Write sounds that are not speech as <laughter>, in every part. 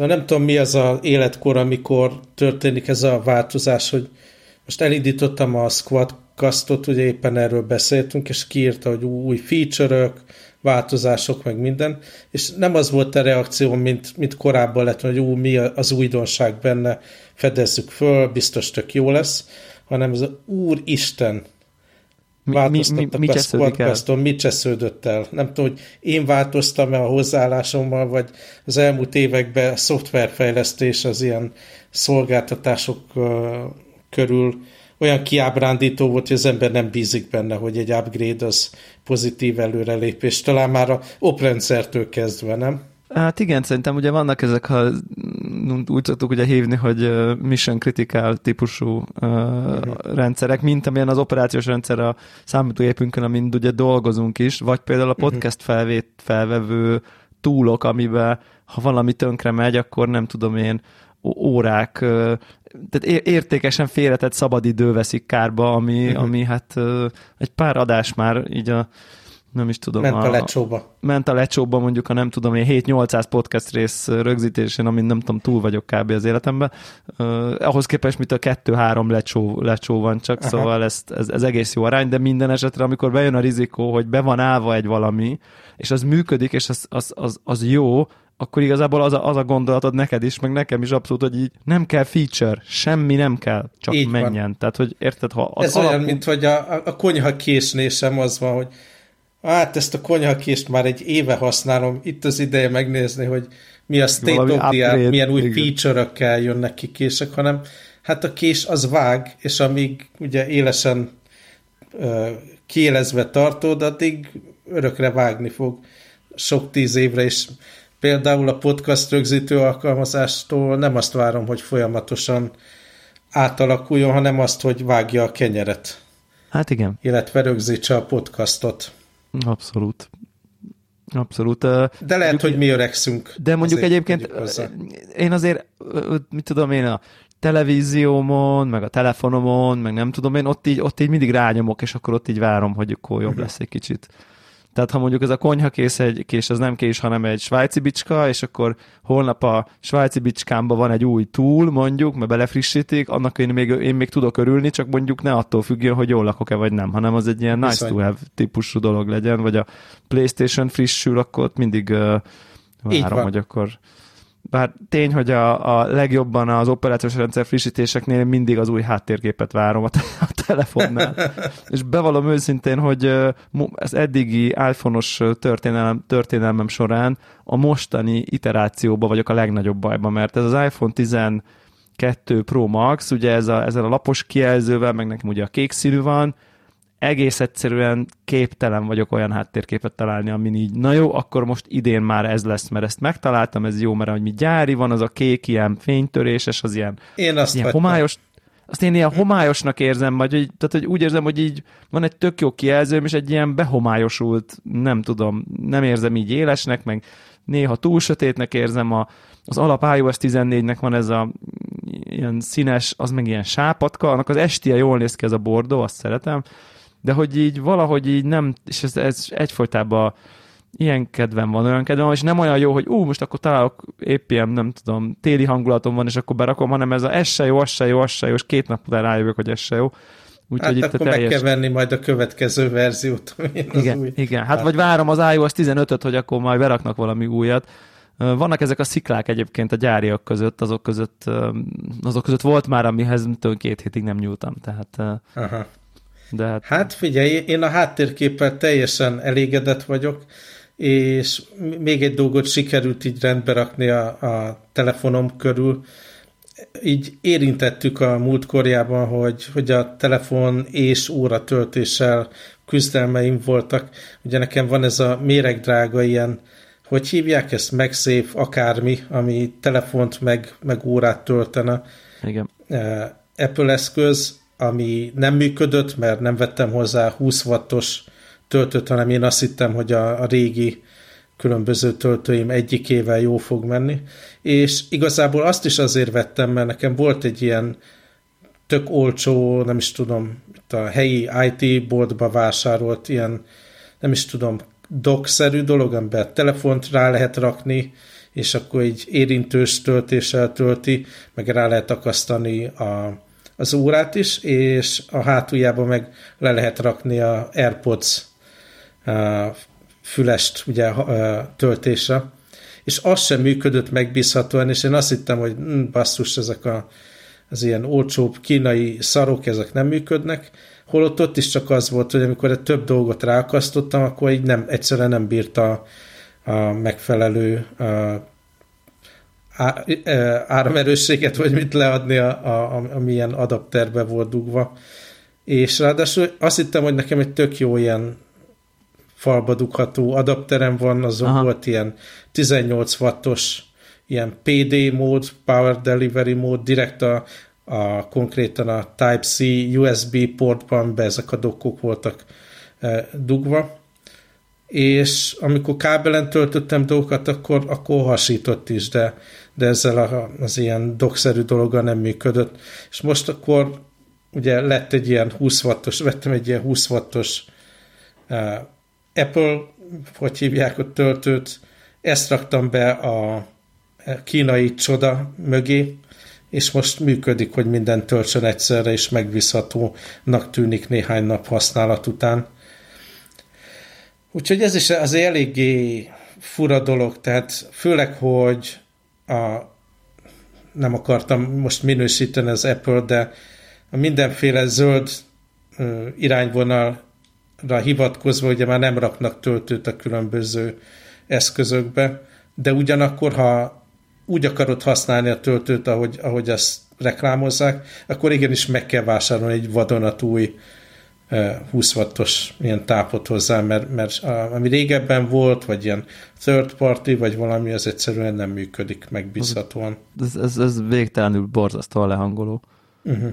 Szóval nem tudom, mi az az életkor, amikor történik ez a változás, hogy most elindítottam a Squadcastot, ugye éppen erről beszéltünk, és kiírta, hogy új feature-ök, változások, meg minden, és nem az volt a reakció, mint, mint korábban lett, hogy ú, mi az újdonság benne, fedezzük föl, biztos tök jó lesz, hanem ez a Úristen, változtattak mi, mi, mi a Squadcaston, mit csesződött el. Nem tudom, hogy én változtam-e a hozzáállásommal, vagy az elmúlt években a szoftverfejlesztés az ilyen szolgáltatások uh, körül olyan kiábrándító volt, hogy az ember nem bízik benne, hogy egy upgrade az pozitív előrelépés. Talán már a oprendszertől kezdve, nem? Hát igen, szerintem ugye vannak ezek, ha úgy szoktuk ugye hívni, hogy mission critical típusú uh, uh-huh. rendszerek, mint amilyen az operációs rendszer a számítógépünkön, amin ugye dolgozunk is, vagy például a mhm. podcast felvét, felvevő túlok, amiben ha valami tönkre megy, akkor nem tudom én, órák, tehát értékesen félretett szabadidő veszik kárba, ami, uh-huh. ami hát egy pár adás már így a nem is tudom. Ment a, a lecsóba. Ment a lecsóba mondjuk a nem tudom, 7-800 podcast rész rögzítésén, amin nem tudom, túl vagyok kb. az életemben. Uh, ahhoz képest, mint a 2-3 lecsó, lecsó van csak, Aha. szóval ez, ez, ez, egész jó arány, de minden esetre, amikor bejön a rizikó, hogy be van állva egy valami, és az működik, és az, az, az, az jó, akkor igazából az a, az a gondolatod neked is, meg nekem is abszolút, hogy így nem kell feature, semmi nem kell, csak így menjen. Van. Tehát, hogy érted, ha az Ez alapú... olyan, mint hogy a, a konyha késnél sem az van, hogy hát ezt a konyhakést már egy éve használom, itt az ideje megnézni, hogy mi a state Valami of the art, milyen új feature-ökkel jönnek ki kések, hanem hát a kés az vág, és amíg ugye élesen uh, kiélezve tartod, addig örökre vágni fog sok tíz évre, és például a podcast rögzítő alkalmazástól nem azt várom, hogy folyamatosan átalakuljon, hanem azt, hogy vágja a kenyeret. Hát igen. Illetve rögzítse a podcastot. Abszolút. Abszolút. De lehet, mondjuk, hogy mi öregszünk. De mondjuk egyébként én azért, mit tudom én, a televíziómon, meg a telefonomon, meg nem tudom én, ott így, ott így mindig rányomok, és akkor ott így várom, hogy akkor jobb uh-huh. lesz egy kicsit. Tehát ha mondjuk ez a konyhakész egy kés, az nem kés, hanem egy svájci bicska, és akkor holnap a svájci bicskámba van egy új túl, mondjuk, mert belefrissítik, annak én még, én még tudok örülni, csak mondjuk ne attól függjön, hogy jól lakok-e vagy nem, hanem az egy ilyen nice Viszont. to have típusú dolog legyen, vagy a Playstation frissül, akkor ott mindig uh, várom, hogy akkor bár tény, hogy a, a legjobban az operációs rendszer frissítéseknél mindig az új háttérgépet várom a, te, a telefonnál. <laughs> És bevallom őszintén, hogy ez eddigi iPhone-os történelem, történelmem során a mostani iterációban vagyok a legnagyobb bajban, mert ez az iPhone 12 Pro Max, ugye ez a, ezzel a lapos kijelzővel, meg nekem ugye a kék színű van, egész egyszerűen képtelen vagyok olyan háttérképet találni, amin így, na jó, akkor most idén már ez lesz, mert ezt megtaláltam, ez jó, mert hogy mi gyári van, az a kék ilyen fénytöréses, az ilyen, én azt ilyen homályos, azt én ilyen homályosnak érzem, vagy hogy, tehát, hogy úgy érzem, hogy így van egy tök jó kijelzőm, és egy ilyen behomályosult, nem tudom, nem érzem így élesnek, meg néha túl sötétnek érzem, a, az alap iOS 14-nek van ez a ilyen színes, az meg ilyen sápatka, annak az estie jól néz ki ez a bordó, azt szeretem, de hogy így valahogy így nem, és ez, ez egyfolytában ilyen kedvem van, olyan kedvem van, és nem olyan jó, hogy ú, most akkor találok épp ilyen, nem tudom, téli hangulatom van, és akkor berakom, hanem ez a ez se jó, az se jó, az se jó, és két nap után rájövök, hogy ez se jó. Úgy, hát itt akkor teljes... meg kell venni majd a következő verziót. Igen, új. igen, hát vagy várom az iOS 15-öt, hogy akkor majd beraknak valami újat. Vannak ezek a sziklák egyébként a gyáriak között, azok között, azok között volt már, amihez két hétig nem nyúltam, tehát Aha. De hát... hát figyelj, én a háttérképpel teljesen elégedett vagyok, és még egy dolgot sikerült így rendbe rakni a, a telefonom körül. Így érintettük a múltkorjában, hogy, hogy a telefon és óra töltéssel küzdelmeim voltak. Ugye nekem van ez a méregdrága ilyen, hogy hívják ezt, MagSafe, akármi, ami telefont meg, meg órát töltene. Igen. Apple eszköz, ami nem működött, mert nem vettem hozzá 20 wattos töltőt, hanem én azt hittem, hogy a, a régi különböző töltőim egyikével jó fog menni. És igazából azt is azért vettem, mert nekem volt egy ilyen tök olcsó, nem is tudom, itt a helyi IT boltba vásárolt ilyen, nem is tudom, dock-szerű dolog, amiben telefont rá lehet rakni, és akkor egy érintős töltéssel tölti, meg rá lehet akasztani a, az órát is, és a hátuljába meg le lehet rakni a AirPods fülest ugye töltésre, és az sem működött megbízhatóan, és én azt hittem, hogy hm, basszus, ezek a, az ilyen olcsóbb kínai szarok, ezek nem működnek, holott ott is csak az volt, hogy amikor több dolgot ráakasztottam, akkor így nem, egyszerűen nem bírta a megfelelő á, áramerősséget, vagy mit leadni, a, a, amilyen adapterbe volt dugva. És ráadásul azt hittem, hogy nekem egy tök jó ilyen falba dugható adapterem van, azon Aha. volt ilyen 18 wattos ilyen PD mód, Power Delivery mód, direkt a, a konkrétan a Type-C USB portban be ezek a dokkok voltak e, dugva, és amikor kábelen töltöttem dolgokat, akkor, akkor hasított is, de, de ezzel a, az ilyen dokszerű dologgal nem működött. És most akkor ugye lett egy ilyen 20 wattos, vettem egy ilyen 20 wattos uh, Apple, hogy hívják a töltőt, ezt raktam be a kínai csoda mögé, és most működik, hogy minden töltsön egyszerre, és megbízhatónak tűnik néhány nap használat után. Úgyhogy ez is az eléggé fura dolog, tehát főleg, hogy a, nem akartam most minősíteni az Apple, de a mindenféle zöld irányvonalra hivatkozva ugye már nem raknak töltőt a különböző eszközökbe, de ugyanakkor, ha úgy akarod használni a töltőt, ahogy, ahogy azt reklámozzák, akkor igenis meg kell vásárolni egy vadonatúj 20 wattos ilyen tápot hozzá, mert, mert ami régebben volt, vagy ilyen third party, vagy valami, az egyszerűen nem működik megbízhatóan. Ez, ez, ez végtelenül borzasztóan lehangoló. Uh-huh.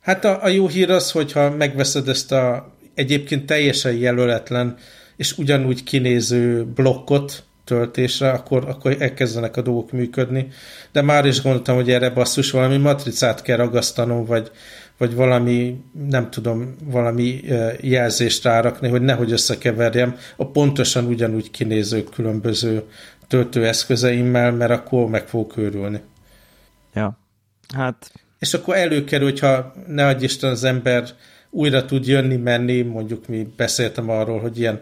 Hát a, a jó hír az, hogyha megveszed ezt a egyébként teljesen jelöletlen és ugyanúgy kinéző blokkot, töltésre, akkor, akkor elkezdenek a dolgok működni. De már is gondoltam, hogy erre basszus valami matricát kell ragasztanom, vagy, vagy valami, nem tudom, valami jelzést rárakni, hogy nehogy összekeverjem a pontosan ugyanúgy kinéző különböző töltőeszközeimmel, mert akkor meg fogok őrülni. Ja, hát... És akkor előkerül, hogyha ne adj Isten az ember újra tud jönni, menni, mondjuk mi beszéltem arról, hogy ilyen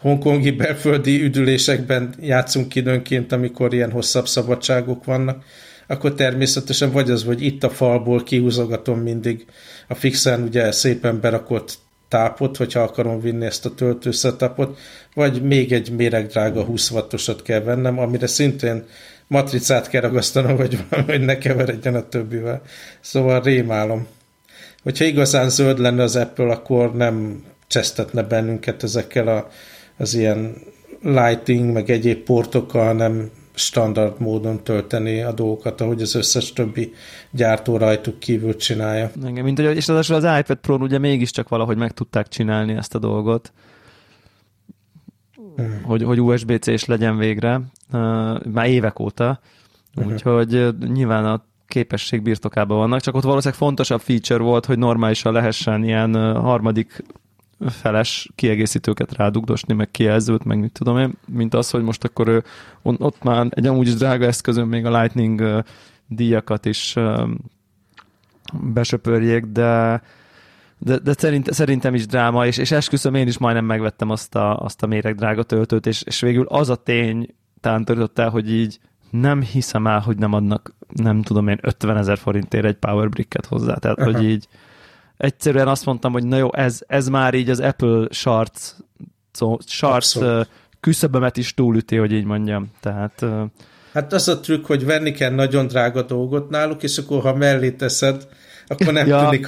hongkongi belföldi üdülésekben játszunk időnként, amikor ilyen hosszabb szabadságok vannak, akkor természetesen vagy az, hogy itt a falból kihúzogatom mindig a fixen ugye szépen berakott tápot, hogyha akarom vinni ezt a töltő setupot, vagy még egy méregdrága 20 wattosat kell vennem, amire szintén matricát kell ragasztanom, hogy, <laughs> hogy ne keveredjen a többivel. Szóval rémálom. Hogyha igazán zöld lenne az Apple, akkor nem csesztetne bennünket ezekkel a az ilyen lighting, meg egyéb portokkal nem standard módon tölteni a dolgokat, ahogy az összes többi gyártó rajtuk kívül csinálja. Igen, mint hogy, és az, az iPad Pro ugye mégiscsak valahogy meg tudták csinálni ezt a dolgot, hmm. hogy, hogy USB-C is legyen végre, uh, már évek óta, uh-huh. úgyhogy nyilván a képesség birtokában vannak, csak ott valószínűleg fontosabb feature volt, hogy normálisan lehessen ilyen harmadik feles kiegészítőket rádugdosni, meg kijelzőt, meg mit tudom én, mint az, hogy most akkor ő, ott már egy amúgy is drága eszközön még a Lightning díjakat is besöpörjék, de de, de szerint, szerintem is dráma, és, és esküszöm, én is majdnem megvettem azt a, azt a méregdrága töltőt, és, és végül az a tény tántorított el, hogy így nem hiszem el, hogy nem adnak, nem tudom én, 50 ezer forintért egy powerbricket hozzá, tehát uh-huh. hogy <laughs> így egyszerűen azt mondtam, hogy na jó, ez, ez már így az Apple Charts, charts küszöbömet is túlüti, hogy így mondjam. Tehát, hát az a trükk, hogy venni kell nagyon drága dolgot náluk, és akkor ha mellé teszed, akkor nem ja. tűnik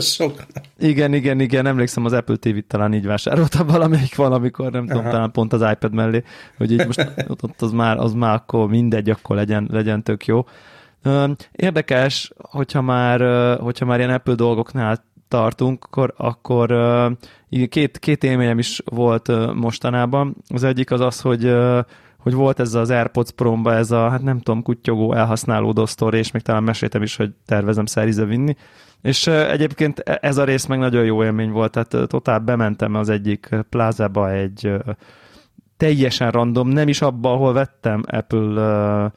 sok. Igen, igen, igen, emlékszem az Apple TV-t talán így vásároltam valamelyik valamikor, nem Aha. tudom, talán pont az iPad mellé, hogy így most ott az már, az már akkor mindegy, akkor legyen, legyen tök jó. Érdekes, hogyha már, hogyha már ilyen Apple dolgoknál tartunk, akkor, akkor két, két élményem is volt mostanában. Az egyik az az, hogy hogy volt ez az AirPods pro ez a, hát nem tudom, kutyogó, elhasználódó sztori, és még talán meséltem is, hogy tervezem szerize vinni. És egyébként e, ez a rész meg nagyon jó élmény volt, tehát totál bementem az egyik plázába egy teljesen random, nem is abba, ahol vettem Apple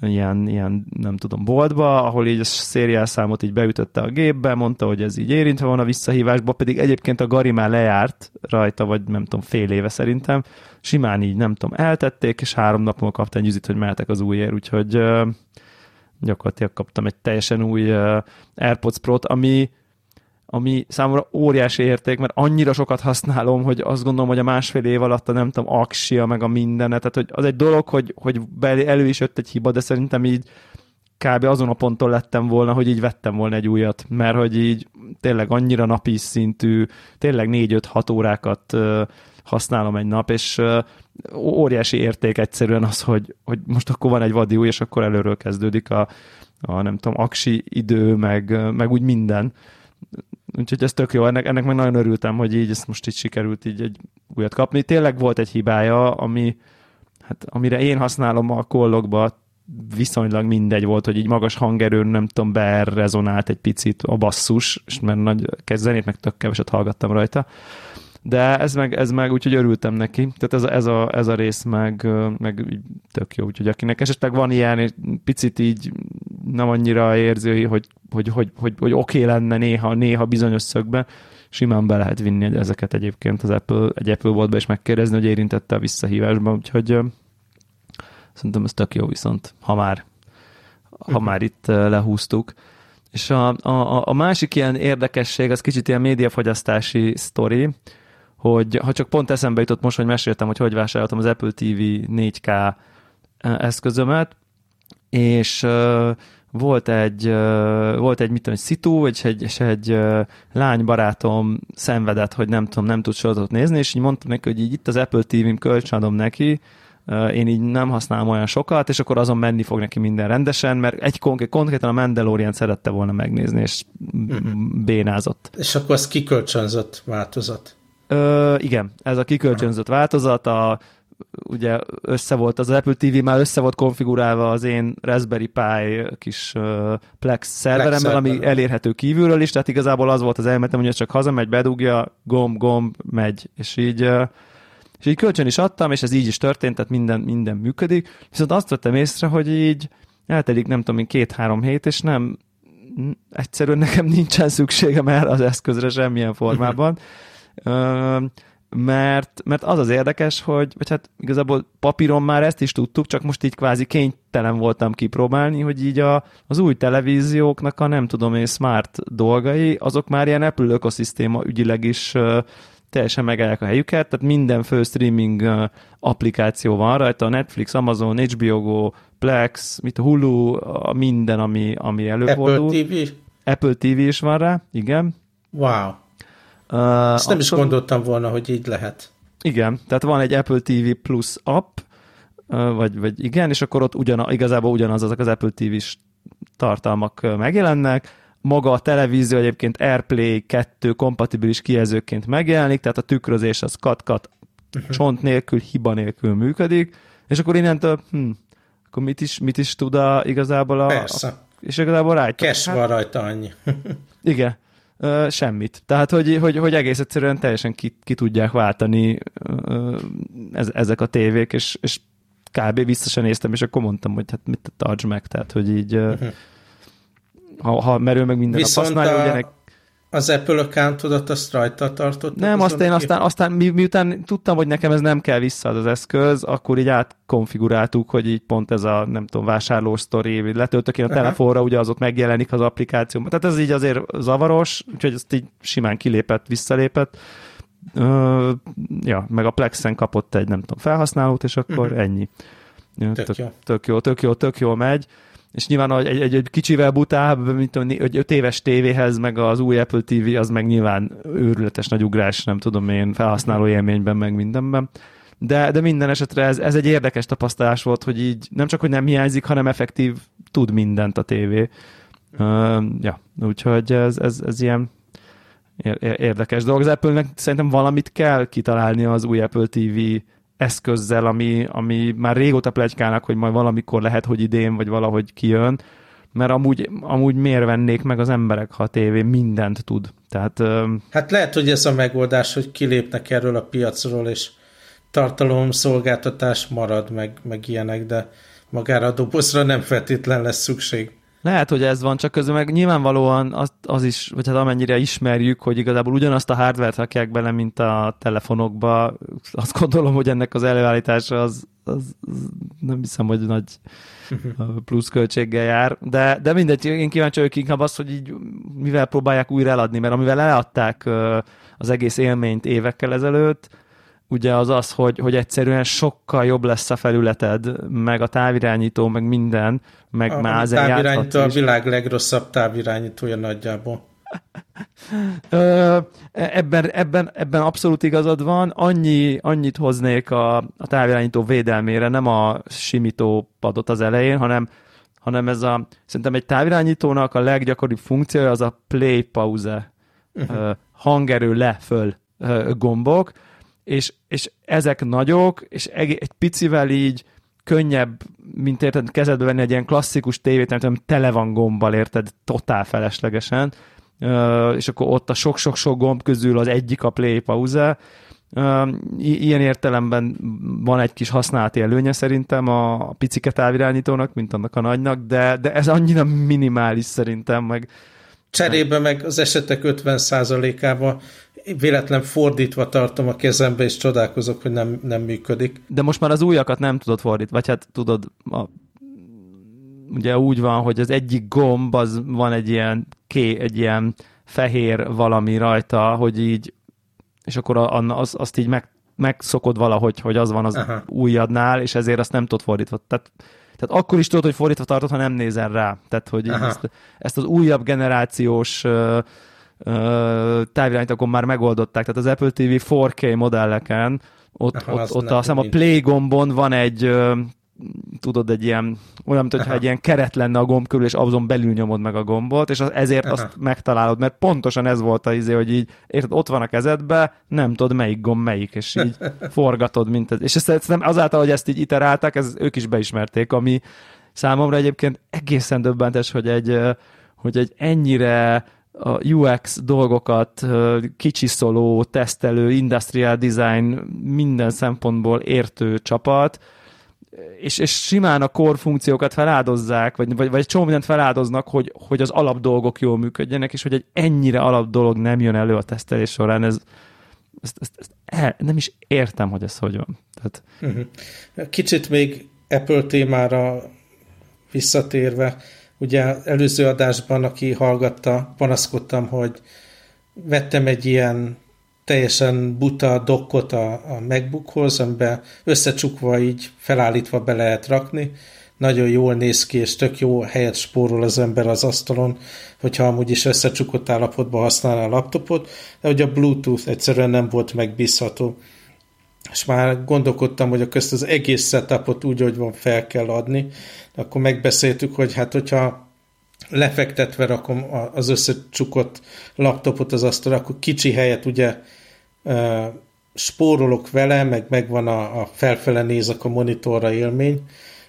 ilyen, ilyen, nem tudom, boltba, ahol így a szérielszámot így beütötte a gépbe, mondta, hogy ez így érintve van a visszahívásba, pedig egyébként a Gari már lejárt rajta, vagy nem tudom, fél éve szerintem, simán így, nem tudom, eltették, és három nap múlva kaptam egy üzit, hogy mehetek az újért, úgyhogy gyakorlatilag kaptam egy teljesen új AirPods Pro-t, ami ami számomra óriási érték, mert annyira sokat használom, hogy azt gondolom, hogy a másfél év alatt a nem tudom, aksia, meg a mindenet, tehát hogy az egy dolog, hogy, hogy elő is jött egy hiba, de szerintem így kb. azon a ponton lettem volna, hogy így vettem volna egy újat, mert hogy így tényleg annyira napi szintű, tényleg 4-5-6 órákat használom egy nap, és óriási érték egyszerűen az, hogy, hogy most akkor van egy vadi új, és akkor előről kezdődik a, a nem tudom, aksi idő, meg, meg úgy minden úgyhogy ez tök jó, ennek, ennek meg nagyon örültem, hogy így ezt most így sikerült így egy újat kapni. Tényleg volt egy hibája, ami, hát, amire én használom a kollokba, viszonylag mindegy volt, hogy így magas hangerőn, nem tudom, berezonált egy picit a basszus, és mert nagy zenét meg tök keveset hallgattam rajta de ez meg, ez meg úgyhogy örültem neki. Tehát ez a, ez a, ez a rész meg, meg tök jó, úgyhogy akinek esetleg van ilyen, picit így nem annyira érző, hogy, hogy, hogy, hogy, hogy oké okay lenne néha, néha bizonyos szögbe, simán be lehet vinni ezeket egyébként az Apple, egy Apple boltba és megkérdezni, hogy érintette a visszahívásba, úgyhogy szerintem ez tök jó viszont, ha már, ha már itt lehúztuk. És a, a, a másik ilyen érdekesség, az kicsit ilyen médiafogyasztási sztori, hogy ha csak pont eszembe jutott most, hogy meséltem, hogy hogy vásároltam az Apple TV 4K eszközömet, és volt egy, volt egy, mit tudom, egy szitu, vagy egy, és egy uh, lánybarátom szenvedett, hogy nem tudom, nem tud sorozatot nézni, és így mondtam neki, hogy így itt az Apple TV-m kölcsönadom neki, én így nem használom olyan sokat, és akkor azon menni fog neki minden rendesen, mert egy konkrét, konkrétan a Mandalorian szerette volna megnézni, és uh-huh. bénázott. És akkor az kikölcsönzött változat. Ö, igen, ez a kikölcsönzött változat, a, ugye össze volt, az Apple TV már össze volt konfigurálva az én Raspberry Pi kis uh, Plex szerveremmel, ami elérhető kívülről is, tehát igazából az volt az elmetem, hogy csak hazamegy, bedugja, gomb, gomb, megy, és így uh, és így kölcsön is adtam, és ez így is történt, tehát minden, minden működik. Viszont azt vettem észre, hogy így eltelik nem tudom, két-három hét, és nem egyszerűen nekem nincsen szükségem erre az eszközre semmilyen formában <laughs> mert, mert az az érdekes, hogy, vagy hát igazából papíron már ezt is tudtuk, csak most így kvázi kénytelen voltam kipróbálni, hogy így a, az új televízióknak a nem tudom én smart dolgai, azok már ilyen Apple ökoszisztéma ügyileg is uh, teljesen megállják a helyüket, tehát minden fő streaming uh, applikáció van rajta, Netflix, Amazon, HBO Go, Plex, mit Hulu, a minden, ami, ami előfordul. Apple TV? Apple TV is van rá, igen. Wow. Uh, Ezt nem is gondoltam volna, hogy így lehet. Igen, tehát van egy Apple TV Plus app, vagy, vagy igen, és akkor ott ugyan, igazából ugyanaz azok az Apple TV-s tartalmak megjelennek, maga a televízió egyébként AirPlay 2 kompatibilis kijelzőként megjelenik, tehát a tükrözés az kat-kat uh-huh. csont nélkül, hiba nélkül működik, és akkor innentől, hm, akkor mit is, mit is tud a, igazából a... Persze. A, és igazából rájtja. Cash hát, van rajta annyi. <laughs> igen semmit. Tehát, hogy, hogy, hogy egész egyszerűen teljesen ki, ki tudják váltani ez, ezek a tévék, és, és kb. vissza sem néztem, és akkor mondtam, hogy hát mit tartsd meg, tehát, hogy így uh, ha, ha merül meg minden Viszont nap használja, a... ugye az Apple accountodat azt rajta tartott? Nem, azt én aztán, aztán mi, miután tudtam, hogy nekem ez nem kell vissza az eszköz, akkor így átkonfiguráltuk, hogy így pont ez a, nem tudom, vásárlós sztori, letöltök én a telefonra, ugye az ott megjelenik az applikációban. Tehát ez így azért zavaros, úgyhogy ezt így simán kilépett, visszalépett. Uh, ja, meg a Plexen kapott egy, nem tudom, felhasználót, és akkor uh-huh. ennyi. Tök, tök, jó. tök jó, tök jó, tök jó megy és nyilván egy, egy, egy kicsivel butább, mint tudom, egy 5 éves tévéhez, meg az új Apple TV, az meg nyilván őrületes nagy ugrás, nem tudom én, felhasználó élményben, meg mindenben. De, de minden esetre ez, ez egy érdekes tapasztalás volt, hogy így nem csak, hogy nem hiányzik, hanem effektív tud mindent a tévé. Uh, ja, úgyhogy ez, ez, ez ilyen érdekes dolog. Az Apple-nek szerintem valamit kell kitalálni az új Apple TV eszközzel, ami, ami már régóta plegykálnak, hogy majd valamikor lehet, hogy idén, vagy valahogy kijön, mert amúgy, amúgy miért vennék meg az emberek, ha a tévé mindent tud. Tehát, hát lehet, hogy ez a megoldás, hogy kilépnek erről a piacról, és tartalomszolgáltatás marad, meg, meg ilyenek, de magára a dobozra nem feltétlen lesz szükség. Lehet, hogy ez van, csak közben meg nyilvánvalóan az, az is, vagy hát amennyire ismerjük, hogy igazából ugyanazt a hardware-t rakják bele, mint a telefonokba, azt gondolom, hogy ennek az előállítása az, az, az nem hiszem, hogy nagy <laughs> plusz költséggel jár, de, de mindegy, én kíváncsi vagyok inkább az, hogy így mivel próbálják újra eladni, mert amivel leadták az egész élményt évekkel ezelőtt, ugye az az, hogy, hogy egyszerűen sokkal jobb lesz a felületed, meg a távirányító, meg minden, meg a, már a távirányító a világ legrosszabb távirányítója nagyjából. <laughs> ebben, ebben, ebben abszolút igazad van. Annyi, annyit hoznék a, a távirányító védelmére, nem a simító padot az elején, hanem, hanem ez a, szerintem egy távirányítónak a leggyakoribb funkciója az a play pause, uh-huh. hangerő le föl gombok, és, és ezek nagyok, és egy, egy picivel így könnyebb, mint érted, kezedbe venni egy ilyen klasszikus tévét, nem tele van gombbal, érted, totál feleslegesen, és akkor ott a sok-sok-sok gomb közül az egyik a play pause, Ilyen értelemben van egy kis használati előnye szerintem a picike távirányítónak, mint annak a nagynak, de, de ez annyira minimális szerintem, meg Cserébe meg az esetek 50%-ában véletlen fordítva tartom a kezembe, és csodálkozok, hogy nem, nem működik. De most már az újakat nem tudod fordítani, vagy hát tudod, a, ugye úgy van, hogy az egyik gomb, az van egy ilyen, ké, egy ilyen fehér valami rajta, hogy így, és akkor az, azt így meg, megszokod valahogy, hogy az van az Aha. újadnál, és ezért azt nem tudod fordítva. Tehát tehát akkor is tudod, hogy fordítva tartod, ha nem nézel rá. Tehát, hogy ezt, ezt az újabb generációs uh, uh, akkor már megoldották. Tehát az Apple TV 4K modelleken ott, Aha, ott, ott azt hiszem a play gombon van egy tudod, egy ilyen, olyan, mint hogyha egy ilyen keret lenne a gomb körül, és azon belül nyomod meg a gombot, és ezért Aha. azt megtalálod, mert pontosan ez volt a izé, hogy így, érted, ott van a kezedbe, nem tudod melyik gomb melyik, és így <laughs> forgatod, mint ez. És ezt, nem, azáltal, hogy ezt így iterálták, ez ők is beismerték, ami számomra egyébként egészen döbbentes, hogy egy, hogy egy ennyire a UX dolgokat kicsiszoló, tesztelő, industrial design minden szempontból értő csapat, és, és simán a core funkciókat feláldozzák, vagy, vagy, vagy csomó mindent feláldoznak, hogy, hogy az alap dolgok jól működjenek, és hogy egy ennyire alap dolog nem jön elő a tesztelés során, ez, ezt, ezt, ezt el, nem is értem, hogy ez hogy van. Tehát... Uh-huh. Kicsit még Apple témára visszatérve, ugye előző adásban, aki hallgatta, panaszkodtam, hogy vettem egy ilyen teljesen buta dokkot a, a MacBookhoz, amiben összecsukva így felállítva be lehet rakni. Nagyon jól néz ki, és tök jó helyet spórol az ember az asztalon, hogyha amúgy is összecsukott állapotban használná a laptopot, de hogy a Bluetooth egyszerűen nem volt megbízható. És már gondolkodtam, hogy a közt az egész setupot úgy, hogy van, fel kell adni. De akkor megbeszéltük, hogy hát hogyha lefektetve rakom az összecsukott laptopot az asztalra, akkor kicsi helyet ugye spórolok vele, meg megvan a, a felfele nézek a monitorra élmény,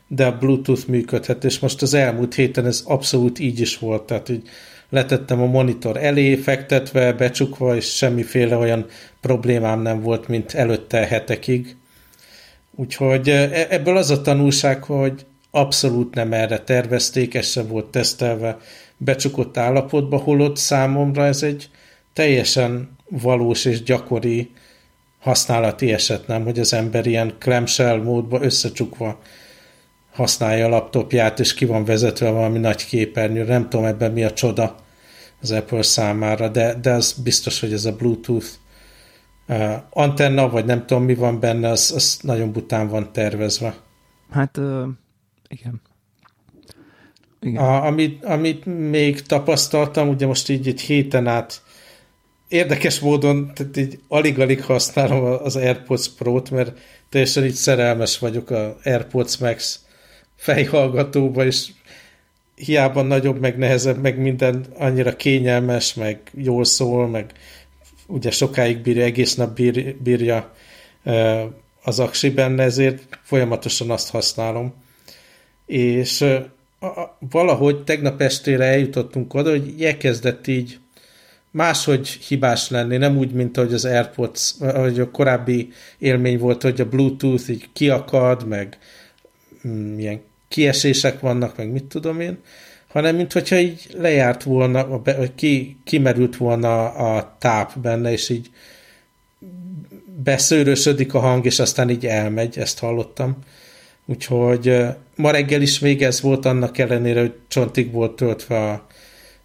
de a Bluetooth működhet, és most az elmúlt héten ez abszolút így is volt, tehát hogy letettem a monitor elé, fektetve, becsukva, és semmiféle olyan problémám nem volt, mint előtte hetekig. Úgyhogy e, ebből az a tanulság, hogy abszolút nem erre tervezték, ez sem volt tesztelve becsukott állapotba, holott számomra ez egy teljesen valós és gyakori használati eset, nem, hogy az ember ilyen clamshell módba összecsukva használja a laptopját, és ki van vezetve valami nagy képernyő. Nem tudom ebben mi a csoda az Apple számára, de, de az biztos, hogy ez a Bluetooth uh, antenna, vagy nem tudom mi van benne, az, az nagyon bután van tervezve. Hát uh, igen. igen. A, amit, amit még tapasztaltam, ugye most így egy héten át érdekes módon tehát így alig-alig használom az AirPods Pro-t, mert teljesen így szerelmes vagyok a AirPods Max fejhallgatóba, és hiába nagyobb, meg nehezebb, meg minden annyira kényelmes, meg jól szól, meg ugye sokáig bírja, egész nap bír, bírja az aksi benne, ezért folyamatosan azt használom. És valahogy tegnap estére eljutottunk oda, hogy elkezdett így máshogy hibás lenni, nem úgy, mint ahogy az AirPods, ahogy a korábbi élmény volt, hogy a Bluetooth így kiakad, meg mm, ilyen kiesések vannak, meg mit tudom én, hanem mint hogyha így lejárt volna, vagy ki, kimerült volna a táp benne, és így beszőrösödik a hang, és aztán így elmegy, ezt hallottam. Úgyhogy ma reggel is még ez volt, annak ellenére, hogy csontig volt töltve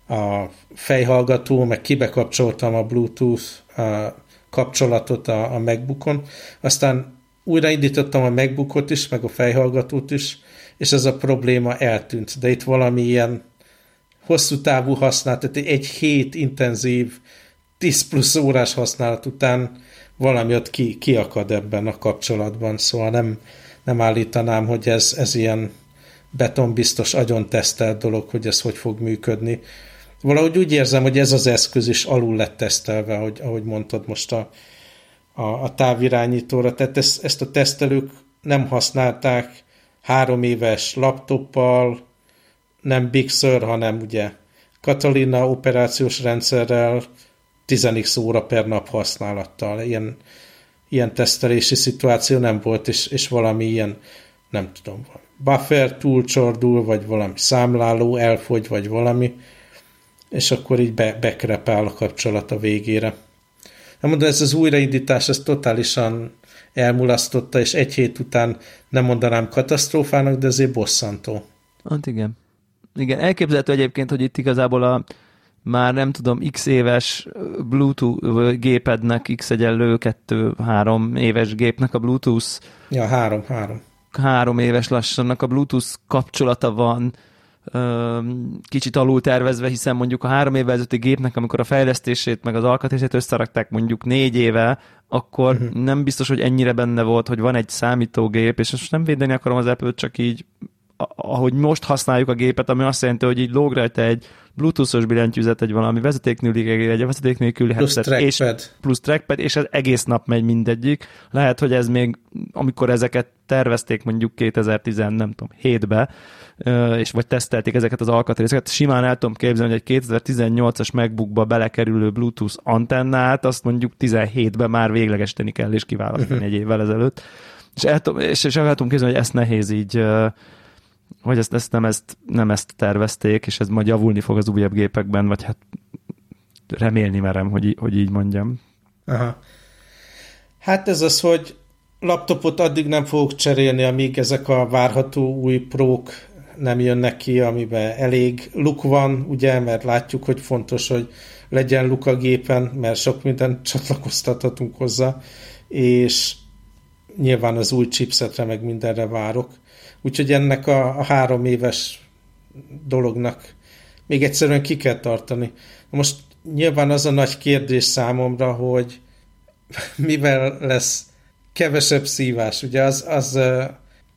a, a fejhallgató, meg kibekapcsoltam a Bluetooth a kapcsolatot a, a MacBookon. Aztán újraindítottam a MacBookot is, meg a fejhallgatót is, és ez a probléma eltűnt. De itt valami ilyen hosszú távú használat, tehát egy hét intenzív 10 plusz órás használat után valami ott ki, kiakad ebben a kapcsolatban, szóval nem, nem állítanám, hogy ez, ez ilyen betonbiztos, agyon tesztelt dolog, hogy ez hogy fog működni. Valahogy úgy érzem, hogy ez az eszköz is alul lett tesztelve, ahogy, ahogy mondtad most a, a, a távirányítóra. Tehát ezt, ezt a tesztelők nem használták három éves laptoppal, nem Big Sur, hanem ugye Catalina operációs rendszerrel, 10 óra per nap használattal. Ilyen, ilyen tesztelési szituáció nem volt, és, és valami ilyen, nem tudom, buffer túlcsordul, vagy valami számláló elfogy, vagy valami, és akkor így be, bekrepál a kapcsolat a végére. Nem mondom, ez az újraindítás, ez totálisan elmulasztotta, és egy hét után nem mondanám katasztrófának, de azért bosszantó. Hát igen. Igen, elképzelhető egyébként, hogy itt igazából a már nem tudom, x éves Bluetooth gépednek, x egyenlő, kettő, három éves gépnek a Bluetooth. Ja, három, három. Három éves lassannak a Bluetooth kapcsolata van, kicsit alul tervezve, hiszen mondjuk a három évvel ezelőtti gépnek, amikor a fejlesztését meg az alkatrészét összerakták mondjuk négy éve, akkor uh-huh. nem biztos, hogy ennyire benne volt, hogy van egy számítógép, és most nem védeni akarom az Apple-t, csak így ahogy most használjuk a gépet, ami azt jelenti, hogy így lóg rajta egy bluetoothos billentyűzet, egy valami vezeték nélküli, egy vezeték nélküli plusz headset, trackpad. és plusz trackpad, és ez egész nap megy mindegyik. Lehet, hogy ez még, amikor ezeket tervezték mondjuk 2010, nem tudom, 7-be, és vagy tesztelték ezeket az alkatrészeket, simán el tudom képzelni, hogy egy 2018-as MacBookba belekerülő Bluetooth antennát, azt mondjuk 17-ben már véglegesíteni kell és kiválasztani uh-huh. egy évvel ezelőtt. És, el, és, és el tudom képzelni, hogy ezt nehéz így hogy ezt, ezt, nem, ezt nem ezt tervezték, és ez majd javulni fog az újabb gépekben, vagy hát remélni merem, hogy, hogy így mondjam. Aha. Hát ez az, hogy laptopot addig nem fogok cserélni, amíg ezek a várható új prók nem jönnek ki, amiben elég luk van, ugye, mert látjuk, hogy fontos, hogy legyen luk a gépen, mert sok mindent csatlakoztathatunk hozzá, és nyilván az új chipsetre meg mindenre várok. Úgyhogy ennek a, a három éves dolognak még egyszerűen ki kell tartani. Most nyilván az a nagy kérdés számomra, hogy <laughs> mivel lesz kevesebb szívás. Ugye az, az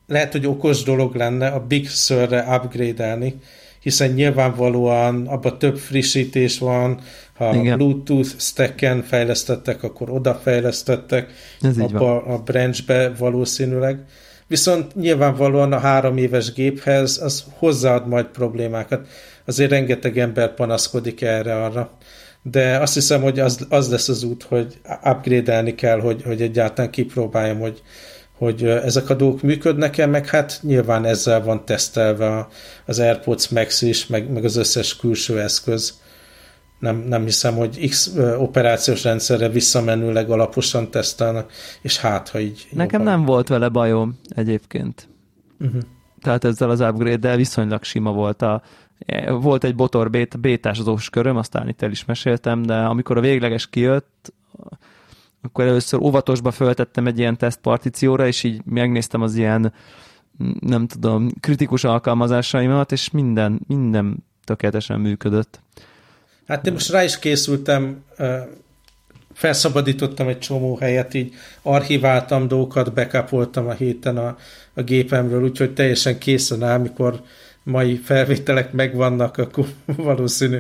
lehet, hogy okos dolog lenne a Big Sur-re upgrade-elni, hiszen nyilvánvalóan abban több frissítés van, ha Igen. Bluetooth stacken fejlesztettek, akkor oda fejlesztettek, Ez abba a branchbe valószínűleg. Viszont nyilvánvalóan a három éves géphez az hozzáad majd problémákat. Azért rengeteg ember panaszkodik erre-arra. De azt hiszem, hogy az, az lesz az út, hogy upgrade-elni kell, hogy, hogy egyáltalán kipróbáljam, hogy, hogy ezek a dolgok működnek-e, meg hát nyilván ezzel van tesztelve az AirPods Max is, meg, meg az összes külső eszköz. Nem, nem hiszem, hogy X operációs rendszerre visszamenőleg alaposan tesztelnek, és hát, ha így... Nekem jobban. nem volt vele bajom egyébként. Uh-huh. Tehát ezzel az upgrade-del viszonylag sima volt a, volt egy botor bét, bétázós köröm, aztán itt el is meséltem, de amikor a végleges kijött, akkor először óvatosba föltettem egy ilyen tesztpartícióra, és így megnéztem az ilyen, nem tudom, kritikus alkalmazásaimat, és minden, minden tökéletesen működött. Hát én most rá is készültem, felszabadítottam egy csomó helyet, így archiváltam dolgokat, backupoltam a héten a, a gépemről, úgyhogy teljesen készen áll, amikor mai felvételek megvannak, akkor <laughs> valószínű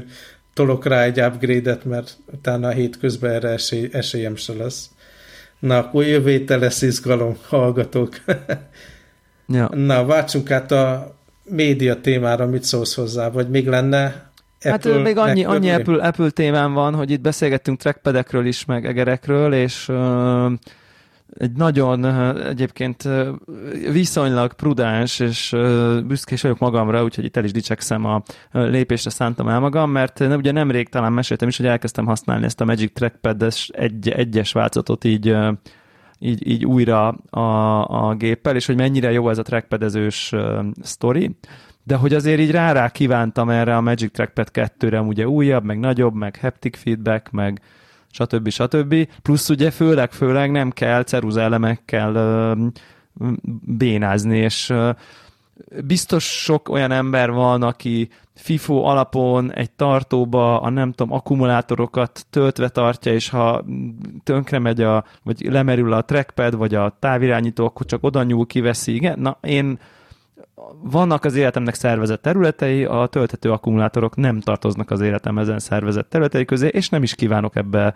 tolok rá egy upgrade-et, mert utána a hét közben erre esély, esélyem se lesz. Na, akkor jövő héten lesz izgalom, <laughs> hallgatók. ja. Na, váltsunk át a média témára, mit szólsz hozzá, vagy még lenne Apple, hát még annyi, annyi Apple, Apple témán van, hogy itt beszélgettünk trackpadekről is, meg egerekről, és uh, egy nagyon egyébként viszonylag prudens, és büszkés vagyok magamra, úgyhogy itt el is dicsekszem a lépésre szántam el magam, mert ugye nemrég talán meséltem is, hogy elkezdtem használni ezt a Magic Trackpad-es egy, egyes változatot így így, így újra a, a géppel, és hogy mennyire jó ez a trackpadezős uh, sztori, de hogy azért így rá-rá kívántam erre a Magic Trackpad 2-re, ugye újabb, meg nagyobb, meg haptic feedback, meg stb. stb. Plusz ugye főleg, főleg nem kell ceruza elemekkel uh, bénázni, és uh, biztos sok olyan ember van, aki FIFO alapon egy tartóba a nem tudom, akkumulátorokat töltve tartja, és ha tönkre megy a, vagy lemerül a trackpad, vagy a távirányító, akkor csak oda nyúl, kiveszi. Igen, na én vannak az életemnek szervezett területei, a tölthető akkumulátorok nem tartoznak az életem ezen szervezett területei közé, és nem is kívánok ebbe